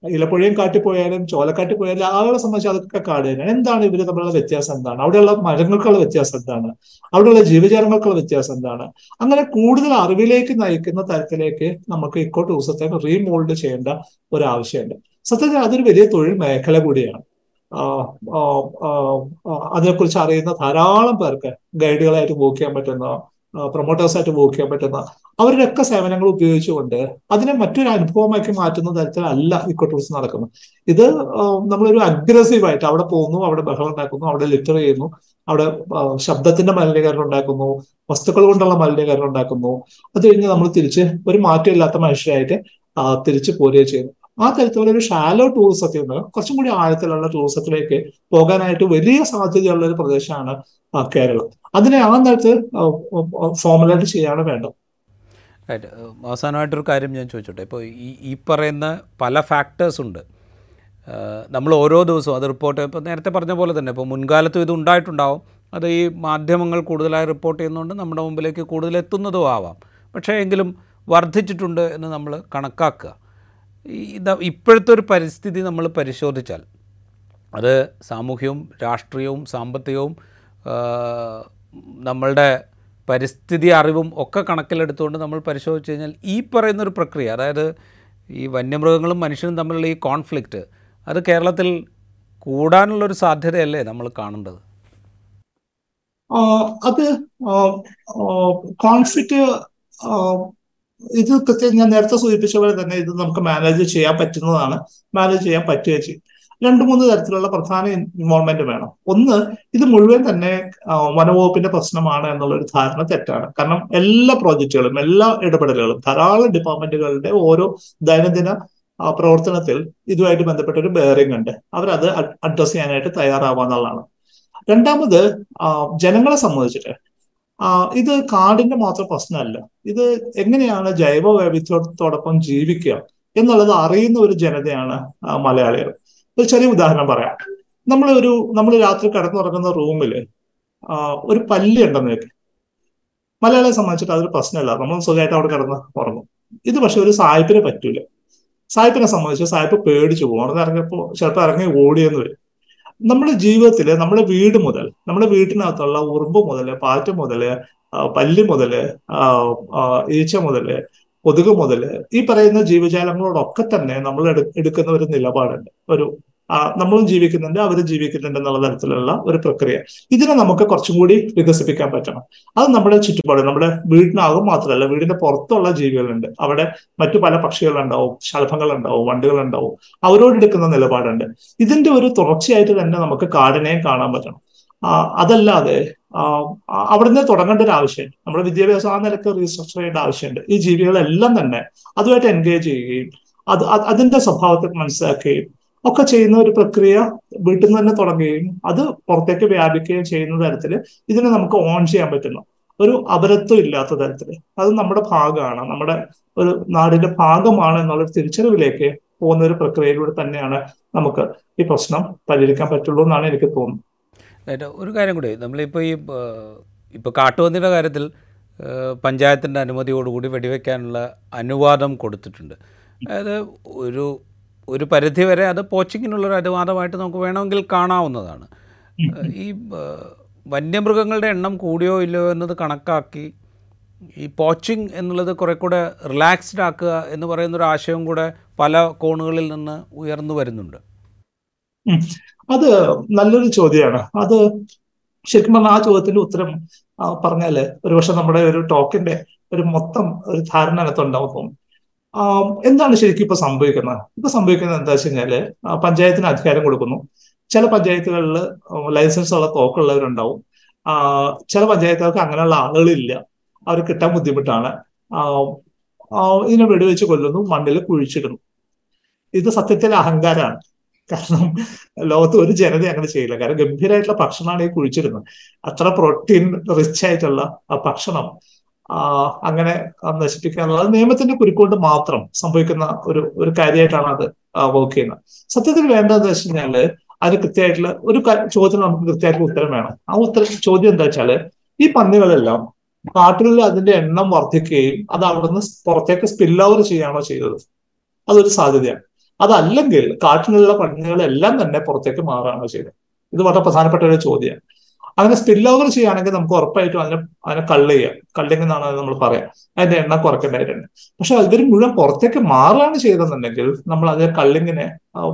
Speaker 1: ഇലപ്പുഴയും കാട്ടിൽ പോയാലും ചോലക്കാട്ടിൽ പോയാലും ആളുകളെ സംബന്ധിച്ച് അതൊക്കെ കാട് തന്നെയാണ്. എന്താണ് ഇവർ തമ്മിലുള്ള വ്യത്യാസം എന്താണ്? അവിടെയുള്ള മരങ്ങൾക്കുള്ള വ്യത്യാസം എന്താണ്? അവിടെയുള്ള ജീവജാലങ്ങൾക്കുള്ള വ്യത്യാസം എന്താണ്? അങ്ങനെ കൂടുതൽ അറിവിലേക്ക് നയിക്കുന്ന തരത്തിലേക്ക് നമുക്ക് ഇക്കോ ടൂറിസത്തെ റീമോൾഡ് ചെയ്യേണ്ട ഒരു ആവശ്യമുണ്ട് സത്യത്തിൽ അതൊരു വലിയ തൊഴിൽ മേഖല കൂടിയാണ്. അതിനെക്കുറിച്ച് അറിയുന്ന ധാരാളം പേർക്ക് ഗൈഡുകളായിട്ട് വർക്ക് ചെയ്യാൻ പറ്റുന്ന പ്രൊമോട്ടേഴ്സായിട്ട് വർക്ക് ചെയ്യാൻ പറ്റുന്ന അവരുടെ ഒക്കെ സേവനങ്ങൾ ഉപയോഗിച്ചുകൊണ്ട് അതിനെ മറ്റൊരു അനുഭവമാക്കി മാറ്റുന്ന തരത്തിലല്ല ഇക്കോ ടൂറിസം നടക്കുന്നത്. ഇത് നമ്മളൊരു അഗ്രസീവായിട്ട് അവിടെ പോകുന്നു അവിടെ ബഹളം ഉണ്ടാക്കുന്നു അവിടെ ലിറ്റർ ചെയ്യുന്നു അവിടെ ശബ്ദത്തിന്റെ മലിനീകരണം ഉണ്ടാക്കുന്നു വസ്തുക്കൾ കൊണ്ടുള്ള മലിനീകരണം ഉണ്ടാക്കുന്നു. അത് കഴിഞ്ഞ് നമ്മൾ തിരിച്ച് ഒരു മാറ്റമില്ലാത്ത മനുഷ്യരായിട്ട് തിരിച്ചു പോരുകയും ചെയ്യുന്നു. ആ തരത്തിലുള്ള ഒരു ഷാലോ ടൂറിസത്തിൽ നിന്ന് കുറച്ചും കൂടി ആഴത്തിലുള്ള ടൂറിസത്തിലേക്ക് പോകാനായിട്ട് വലിയ സാധ്യതയുള്ള ഒരു പ്രദേശമാണ് കേരളം. അതിനെ ആ നേരത്ത് ഫോമുലേറ്റ് ചെയ്യാണ് വേണ്ടത്.
Speaker 2: അവസാനമായിട്ടൊരു കാര്യം ഞാൻ ചോദിച്ചോട്ടെ. ഇപ്പോൾ ഈ ഈ പറയുന്ന പല ഫാക്ടേഴ്സ് ഉണ്ട്. നമ്മൾ ഓരോ ദിവസവും അത് റിപ്പോർട്ട് ഇപ്പോൾ നേരത്തെ പറഞ്ഞ പോലെ തന്നെ ഇപ്പോൾ മുൻകാലത്തും ഇത് ഉണ്ടായിട്ടുണ്ടാവും. അത് ഈ മാധ്യമങ്ങൾ കൂടുതലായി റിപ്പോർട്ട് ചെയ്യുന്നതുകൊണ്ട് നമ്മുടെ മുമ്പിലേക്ക് കൂടുതൽ എത്തുന്നതും ആവാം. പക്ഷേ എങ്കിലും വർദ്ധിച്ചിട്ടുണ്ട് എന്ന് നമ്മൾ കണക്കാക്കുക. ഇപ്പോഴത്തെ ഒരു പരിസ്ഥിതി നമ്മൾ പരിശോധിച്ചാൽ അത് സാമൂഹ്യവും രാഷ്ട്രീയവും സാമ്പത്തികവും നമ്മളുടെ പരിസ്ഥിതി അറിവും ഒക്കെ കണക്കിലെടുത്തുകൊണ്ട് നമ്മൾ പരിശോധിച്ച് കഴിഞ്ഞാൽ ഈ പറയുന്നൊരു പ്രക്രിയ അതായത് ഈ വന്യമൃഗങ്ങളും മനുഷ്യനും തമ്മിലുള്ള ഈ കോൺഫ്ലിക്റ്റ് അത് കേരളത്തിൽ കൂടാനുള്ളൊരു സാധ്യതയല്ലേ നമ്മൾ കാണേണ്ടത്?
Speaker 1: അത് കോൺഫ്ലിക്റ്റ് ഇത് പ്രത്യേകം ഞാൻ നേരത്തെ സൂചിപ്പിച്ച പോലെ തന്നെ ഇത് നമുക്ക് മാനേജ് ചെയ്യാൻ പറ്റുന്നതാണ്. മാനേജ് ചെയ്യാൻ പറ്റുകയും ചെയ്യും. രണ്ട് മൂന്ന് തരത്തിലുള്ള പ്രധാന ഇൻവോൾവ്മെന്റ് വേണം. ഒന്ന് ഇത് മുഴുവൻ തന്നെ വനവകുപ്പിന്റെ പ്രശ്നമാണ് എന്നുള്ള ഒരു ധാരണ തെറ്റാണ്. കാരണം എല്ലാ പ്രോജക്റ്റുകളും എല്ലാ ഇടപെടലുകളും ധാരാളം ഡിപ്പാർട്ട്മെന്റുകളുടെ ഓരോ ദൈനംദിന പ്രവർത്തനത്തിൽ ഇതുമായിട്ട് ബന്ധപ്പെട്ട ഒരു ബെയറിംഗ് ഉണ്ട്. അവരത് അഡ്രസ് ചെയ്യാനായിട്ട് തയ്യാറാവാന്നുള്ളതാണ് രണ്ടാമത് ജനങ്ങളെ സംബന്ധിച്ചിട്ട് ഇത് കാടിന്റെ മാത്രം പ്രശ്നമല്ല. ഇത് എങ്ങനെയാണ് ജൈവ വൈവിധ്യത്തോടൊപ്പം ജീവിക്കുക എന്നുള്ളത് അറിയുന്ന ഒരു ജനതയാണ് മലയാളികൾ. ഒരു ചെറിയ ഉദാഹരണം പറയാം. നമ്മൾ ഒരു നമ്മൾ രാത്രി കിടന്നുറങ്ങുന്ന റൂമിൽ ഒരു പല്ലി ഉണ്ടെന്ന് വെക്കാം മലയാളിയെ സംബന്ധിച്ചിട്ട് അതൊരു പ്രശ്നമല്ല. നമ്മൾ സുഖമായിട്ട് അവിടെ കിടന്ന് ഉറങ്ങും. ഇത് പക്ഷെ ഒരു സായിപ്പിനെ പറ്റൂല. സായിപ്പിനെ സംബന്ധിച്ച് സായിപ്പ് പേടിച്ചു പോകും അവിടെ ഇറങ്ങിയപ്പോ ചിലപ്പോൾ ഇറങ്ങി ഓടിയെന്ന് വരും. നമ്മുടെ ജീവിതത്തിൽ നമ്മുടെ വീട് മുതൽ നമ്മുടെ വീട്ടിനകത്തുള്ള ഉറുമ്പ് മുതൽ പാറ്റ മുതൽ പല്ലി മുതൽ ഈച്ച മുതൽ കൊതുക് മുതൽ ഈ പറയുന്ന ജീവജാലങ്ങളോടൊക്കെ തന്നെ നമ്മൾ എടുക്കുന്ന ഒരു നിലപാടുണ്ട്. ഒരു നമ്മളും ജീവിക്കുന്നുണ്ട് അവരും ജീവിക്കുന്നുണ്ട് എന്നുള്ള തരത്തിലുള്ള ഒരു പ്രക്രിയ. ഇതിനെ നമുക്ക് കുറച്ചും കൂടി വികസിപ്പിക്കാൻ പറ്റണം. അത് നമ്മുടെ ചുറ്റുപാട് നമ്മുടെ വീടിനകം മാത്രമല്ല വീടിന്റെ പുറത്തുള്ള ജീവികളുണ്ട്. അവിടെ മറ്റു പല പക്ഷികളുണ്ടാവും ശലഭങ്ങളുണ്ടാവും വണ്ടുകളുണ്ടാവും. അവരോട് എടുക്കുന്ന നിലപാടുണ്ട്. ഇതിന്റെ ഒരു തുടർച്ചയായിട്ട് തന്നെ നമുക്ക് കാടിനെയും കാണാൻ പറ്റണം. അതല്ലാതെ അവിടുന്ന് തുടങ്ങേണ്ട ഒരു ആവശ്യമുണ്ട് നമ്മുടെ വിദ്യാഭ്യാസം ആ നിലയ്ക്ക് റീസ്ട്രക്ചർ ചെയ്യേണ്ട ആവശ്യമുണ്ട്. ഈ ജീവികളെല്ലാം തന്നെ അതുമായിട്ട് എൻഗേജ് ചെയ്യുകയും അത് അതിന്റെ സ്വഭാവത്തെ മനസ്സിലാക്കുകയും ഒക്കെ ചെയ്യുന്ന ഒരു പ്രക്രിയ വീട്ടിൽ നിന്ന് തന്നെ തുടങ്ങുകയും അത് പുറത്തേക്ക് വ്യാപിക്കുകയും ചെയ്യുന്ന തരത്തിൽ ഇതിനെ നമുക്ക് ഓൺ ചെയ്യാൻ പറ്റുന്നു. ഒരു അപരത്വം ഇല്ലാത്ത തരത്തിൽ അത് നമ്മുടെ ഭാഗമാണ്. നമ്മുടെ ഒരു നാടിന്റെ ഭാഗമാണ് എന്നുള്ളൊരു തിരിച്ചറിവിലേക്ക് പോകുന്ന ഒരു പ്രക്രിയയിലൂടെ തന്നെയാണ് നമുക്ക് ഈ പ്രശ്നം പരിഹരിക്കാൻ പറ്റുള്ളൂ എന്നാണ് എനിക്ക് തോന്നുന്നത്.
Speaker 2: ഒരു കാര്യം കൂടി. നമ്മളിപ്പോൾ ഈ ഇപ്പോൾ കാട്ടുപന്നിയുടെ കാര്യത്തിൽ പഞ്ചായത്തിന്റെ അനുമതിയോടുകൂടി വെടിവെക്കാനുള്ള അനുവാദം കൊടുത്തിട്ടുണ്ട്. അതായത് ഒരു ഒരു പരിധിവരെ അത് പോച്ചിങ്ങിനുള്ളൊരു അനുവാദമായിട്ട് നമുക്ക് വേണമെങ്കിൽ കാണാവുന്നതാണ്. ഈ വന്യമൃഗങ്ങളുടെ എണ്ണം കൂടിയോ ഇല്ലയോ എന്നത് കണക്കാക്കി ഈ പോച്ചിങ് എന്നുള്ളത് കുറെ കൂടെ റിലാക്സ്ഡ് ആക്കുക എന്ന് പറയുന്ന ഒരു ആശയം കൂടെ പല കോണുകളിൽ നിന്ന് ഉയർന്നു വരുന്നുണ്ട്.
Speaker 1: അത് നല്ലൊരു ചോദ്യമാണ് അത് ശരിക്കും പറഞ്ഞാൽ ആ ചോദ്യത്തിന്റെ ഉത്തരം പറഞ്ഞാൽ ഒരുപക്ഷെ നമ്മുടെ ഒരു ടോക്കിന്റെ ഒരു മൊത്തം ഒരു ധാരണ അതിനകത്തുണ്ടാവും എന്താണ് ശരിക്കും ഇപ്പൊ സംഭവിക്കുന്നത്? ഇപ്പൊ സംഭവിക്കുന്നത് എന്താ വെച്ച് കഴിഞ്ഞാൽ പഞ്ചായത്തിന് അധികാരം കൊടുക്കുന്നു. ചില പഞ്ചായത്തുകളിൽ ലൈസൻസ് ഉള്ള തോക്കുള്ളവരുണ്ടാവും. ചില പഞ്ചായത്തുകൾക്ക് അങ്ങനെയുള്ള ആളുകളില്ല. അവർ കിട്ടാൻ ബുദ്ധിമുട്ടാണ്. ഇതിനെ വെടിവെച്ച് കൊല്ലുന്നു മണ്ണിൽ കുഴിച്ചിടുന്നു. ഇത് സത്യത്തിൽ അഹങ്കാരമാണ് കാരണം ലോകത്ത് ഒരു ജനത അങ്ങനെ ചെയ്യില്ല. കാരണം ഗംഭീരമായിട്ടുള്ള ഭക്ഷണമാണ് ഈ കുഴിച്ചിടുന്നത്. അത്ര പ്രോട്ടീൻ റിച്ച് ആയിട്ടുള്ള ഭക്ഷണം. അങ്ങനെ നശിപ്പിക്കാനുള്ളത് നിയമത്തിന്റെ കുരുക്കൊണ്ട് മാത്രം സംഭവിക്കുന്ന ഒരു ഒരു കാര്യമായിട്ടാണ് അത് വർക്ക് ചെയ്യുന്നത്. സത്യത്തിൽ വേണ്ടതെന്ന് വെച്ച് കഴിഞ്ഞാൽ അതിന് കൃത്യമായിട്ടുള്ള ഒരു ചോദ്യത്തിന് നമുക്ക് കൃത്യമായിട്ടുള്ള ഉത്തരം വേണം. ആ ഉത്തരം ചോദ്യം എന്താ വെച്ചാൽ ഈ പന്നികളെല്ലാം കാട്ടുകളിൽ അതിന്റെ എണ്ണം വർദ്ധിക്കുകയും അത് അവിടുന്ന് പുറത്തേക്ക് സ്പിൽ ഓവർ ചെയ്യാണോ ചെയ്തത്. അതൊരു സാധ്യതയാണ്. അതല്ലെങ്കിൽ കാട്ടിലുള്ള പന്നികളെല്ലാം തന്നെ പുറത്തേക്ക് മാറുകയാണോ ചെയ്തത്. ഇത് വളരെ പ്രധാനപ്പെട്ട ഒരു ചോദ്യമാണ്. അങ്ങനെ സ്പിൽ ഓവർ ചെയ്യുകയാണെങ്കിൽ നമുക്ക് ഉറപ്പായിട്ടും അതിനെ അതിനെ കള്ള് ചെയ്യാം. കള്ളിങ് എന്നാണ് നമ്മൾ പറയാം. അതിന്റെ എണ്ണ കുറയ്ക്കേണ്ടതായിട്ടുണ്ട്. പക്ഷെ ഇവർ മുഴുവൻ പുറത്തേക്ക് മാറുകയാണ് ചെയ്തെന്നുണ്ടെങ്കിൽ നമ്മൾ അതിനെ കള്ളിങ്ങിനെ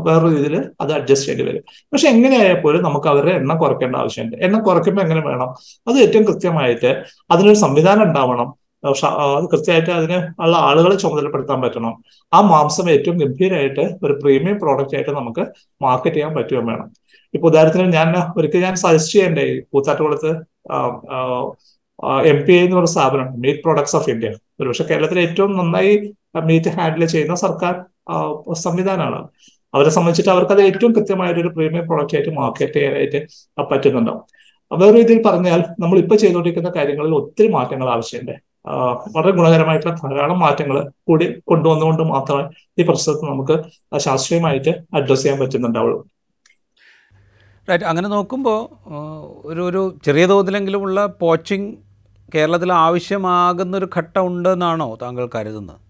Speaker 1: വേറൊരു രീതിയിൽ അത് അഡ്ജസ്റ്റ് ചെയ്യേണ്ടി വരും. പക്ഷെ എങ്ങനെയായാൽ പോലും നമുക്ക് അവരുടെ എണ്ണ കുറയ്ക്കേണ്ട ആവശ്യമുണ്ട്. എണ്ണ കുറയ്ക്കുമ്പോൾ എങ്ങനെ വേണം? അത് ഏറ്റവും കൃത്യമായിട്ട് അതിനൊരു സംവിധാനം ഉണ്ടാവണം. അത് കൃത്യമായിട്ട് അതിന് ഉള്ള ആളുകളെ ചുമതലപ്പെടുത്താൻ പറ്റണം. ആ മാംസം ഏറ്റവും ഗംഭീരമായിട്ട് ഒരു പ്രീമിയം പ്രോഡക്റ്റ് ആയിട്ട് നമുക്ക് മാർക്കറ്റ് ചെയ്യാൻ പറ്റുകയും വേണം. ഇപ്പൊ ഉദാഹരണത്തിന് ഞാൻ ഒരിക്കൽ ഞാൻ സജസ്റ്റ് ചെയ്യണ്ടേ കൂത്താട്ടുകുളത്ത് എം പി ഐ എന്ന് പറയുന്ന സ്ഥാപനം മീറ്റ് പ്രോഡക്ട്സ് ഓഫ് ഇന്ത്യ ഒരുപക്ഷെ കേരളത്തിലെ ഏറ്റവും നന്നായി മീറ്റ് ഹാൻഡിൽ ചെയ്യുന്ന സർക്കാർ സംവിധാനമാണ്. അവരെ സംബന്ധിച്ചിട്ട് അവർക്ക് അത് ഏറ്റവും കൃത്യമായിട്ട് ഒരു പ്രീമിയം പ്രോഡക്റ്റ് ആയിട്ട് മാർക്കറ്റ് ചെയ്യാനായിട്ട് പറ്റുന്നുണ്ടാവും വേറെ രീതിയിൽ പറഞ്ഞാൽ നമ്മൾ ഇപ്പൊ ചെയ്തുകൊണ്ടിരിക്കുന്ന കാര്യങ്ങളിൽ ഒത്തിരി മാറ്റങ്ങൾ ആവശ്യമുണ്ട്. വളരെ ഗുണകരമായിട്ടുള്ള ധാരാളം മാറ്റങ്ങൾ കൂടി കൊണ്ടുവന്നുകൊണ്ട് മാത്രമേ ഈ പ്രശ്നത്തെ നമുക്ക് ശാസ്ത്രീയമായിട്ട് അഡ്രസ് ചെയ്യാൻ പറ്റുന്നുണ്ടാവുള്ളൂ.
Speaker 2: റൈറ്റ് അങ്ങനെ നോക്കുമ്പോൾ ഒരു ഒരു ചെറിയ തോതിലെങ്കിലുമുള്ള പോച്ചിങ് കേരളത്തിൽ ആവശ്യമാകുന്നൊരു ഘട്ടം ഉണ്ടെന്നാണോ താങ്കൾ കരുതുന്നത്?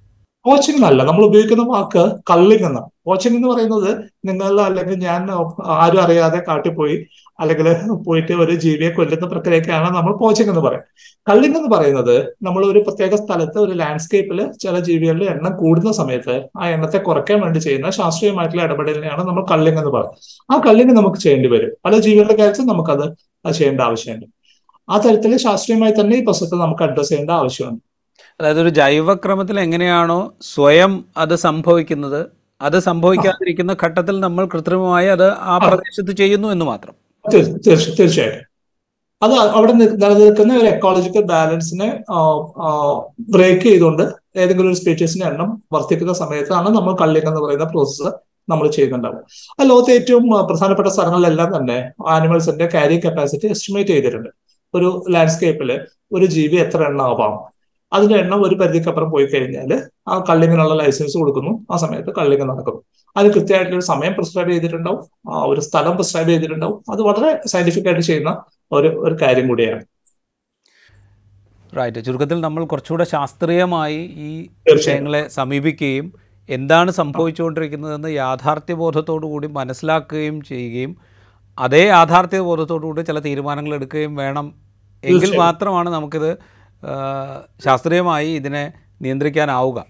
Speaker 1: കോച്ചിങ് അല്ല നമ്മൾ ഉപയോഗിക്കുന്ന വാക്ക് കള്ളിങ് എന്നാണ് കോച്ചിങ് എന്ന് പറയുന്നത് നിങ്ങൾ അല്ലെങ്കിൽ ഞാൻ ആരും അറിയാതെ കാട്ടിൽ പോയി അല്ലെങ്കിൽ പോയിട്ട് ഒരു ജീവിയെ കൊല്ലുന്ന പ്രക്രിയക്കാണ് നമ്മൾ കോച്ചിങ് എന്ന് പറയും കള്ളിങ് എന്ന് പറയുന്നത് നമ്മൾ ഒരു പ്രത്യേക സ്ഥലത്ത് ഒരു ലാൻഡ്സ്കേപ്പിൽ ചില ജീവികളുടെ എണ്ണം കൂടുന്ന സമയത്ത് ആ എണ്ണത്തെ കുറയ്ക്കാൻ വേണ്ടി ചെയ്യുന്ന ശാസ്ത്രീയമായിട്ടുള്ള ഇടപെടലിനെയാണ് നമ്മൾ കള്ളിങ് എന്ന് പറയുന്നത്. ആ കള്ളിങ് നമുക്ക് ചെയ്യേണ്ടി വരും. പല ജീവികളുടെ കാര്യത്തിൽ നമുക്കത് ചെയ്യേണ്ട ആവശ്യമുണ്ട്. ആ തരത്തിൽ ശാസ്ത്രീയമായി തന്നെ ഈ പ്രശ്നത്തെ നമുക്ക് അഡ്രസ് ചെയ്യേണ്ട ആവശ്യമുണ്ട്.
Speaker 2: അതായത് ഒരു ജൈവക്രമത്തിൽ എങ്ങനെയാണോ സ്വയം അത് സംഭവിക്കുന്നത് അത് സംഭവിക്കാതിരിക്കുന്ന ഘട്ടത്തിൽ നമ്മൾ കൃത്രിമമായി അത് ആ പ്രദേശത്ത് ചെയ്യുന്നു എന്ന് മാത്രം.
Speaker 1: തീർച്ചയായിട്ടും. അത് അവിടെ നിലനിൽക്കുന്ന ഒരു എക്കോളജിക്കൽ ബാലൻസിനെ ബ്രേക്ക് ചെയ്തുകൊണ്ട് ഏതെങ്കിലും ഒരു സ്പീഷീസിന്റെ എണ്ണം വർദ്ധിക്കുന്ന സമയത്താണ് നമ്മൾ കള്ളിങ് എന്ന് പറയുന്ന പ്രോസസ്സ് നമ്മൾ ചെയ്യുന്നുണ്ടാവും ആ ലോകത്തെ ഏറ്റവും പ്രധാനപ്പെട്ട സ്ഥലങ്ങളിലെല്ലാം തന്നെ ആനിമൽസിന്റെ ക്യാരി കപ്പാസിറ്റി എസ്റ്റിമേറ്റ് ചെയ്തിട്ടുണ്ട്. ഒരു ലാൻഡ്സ്കേപ്പിൽ ഒരു ജീവി എത്ര എണ്ണം ആവാം അതിന്റെ എണ്ണം ഒരു പരിധിക്കപ്പുറം പോയി കഴിഞ്ഞാൽ ആ കള്ളിങ്ങിനുള്ള ലൈസൻസ് കൊടുക്കുന്നു. ആ സമയത്ത് കള്ളിങ് നടക്കുന്നു. അത് കൃത്യമായിട്ടുള്ള ഒരു സമയം പ്രിസ്ക്രൈബ് ചെയ്തിട്ടുണ്ടാവും. ആ ഒരു സ്ഥലം പ്രിസ്ക്രൈബ് ചെയ്തിട്ടുണ്ടാവും. അത് വളരെ സയന്റിഫിക് ആയിട്ട് ചെയ്യുന്ന ഒരു ഒരു കാര്യം കൂടിയാണ്.
Speaker 2: റൈറ്റ് ചുരുക്കത്തിൽ നമ്മൾ കുറച്ചുകൂടെ ശാസ്ത്രീയമായി ഈ വിഷയങ്ങളെ സമീപിക്കുകയും എന്താണ് സംഭവിച്ചുകൊണ്ടിരിക്കുന്നതെന്ന് യാഥാർത്ഥ്യബോധത്തോടു കൂടി മനസ്സിലാക്കുകയും ചെയ്യുകയും അതേ യാഥാർത്ഥ്യബോധത്തോടു കൂടി ചില തീരുമാനങ്ങൾ എടുക്കുകയും വേണം. എങ്കിൽ മാത്രമാണ് നമുക്കിത് ശാസ്ത്രീയമായി ഇതിനെ നിയന്ത്രിക്കാനാവുക.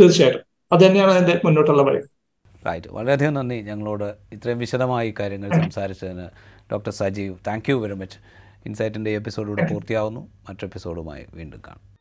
Speaker 1: തീർച്ചയായിട്ടും. അത് തന്നെയാണ് അതിന്റെ മുന്നോട്ടുള്ള വഴി.
Speaker 2: റൈറ്റ്. വളരെയധികം നന്ദി ഞങ്ങളോട് ഇത്രയും വിശദമായി കാര്യങ്ങൾ സംസാരിച്ചതിന്. Doctor Sajeev thank you very much. ഇൻസൈറ്റിന്റെ episode ഇവിടെ പൂർത്തിയാവുന്നു. മറ്റു എപ്പിസോഡുമായി വീണ്ടും കാണാം.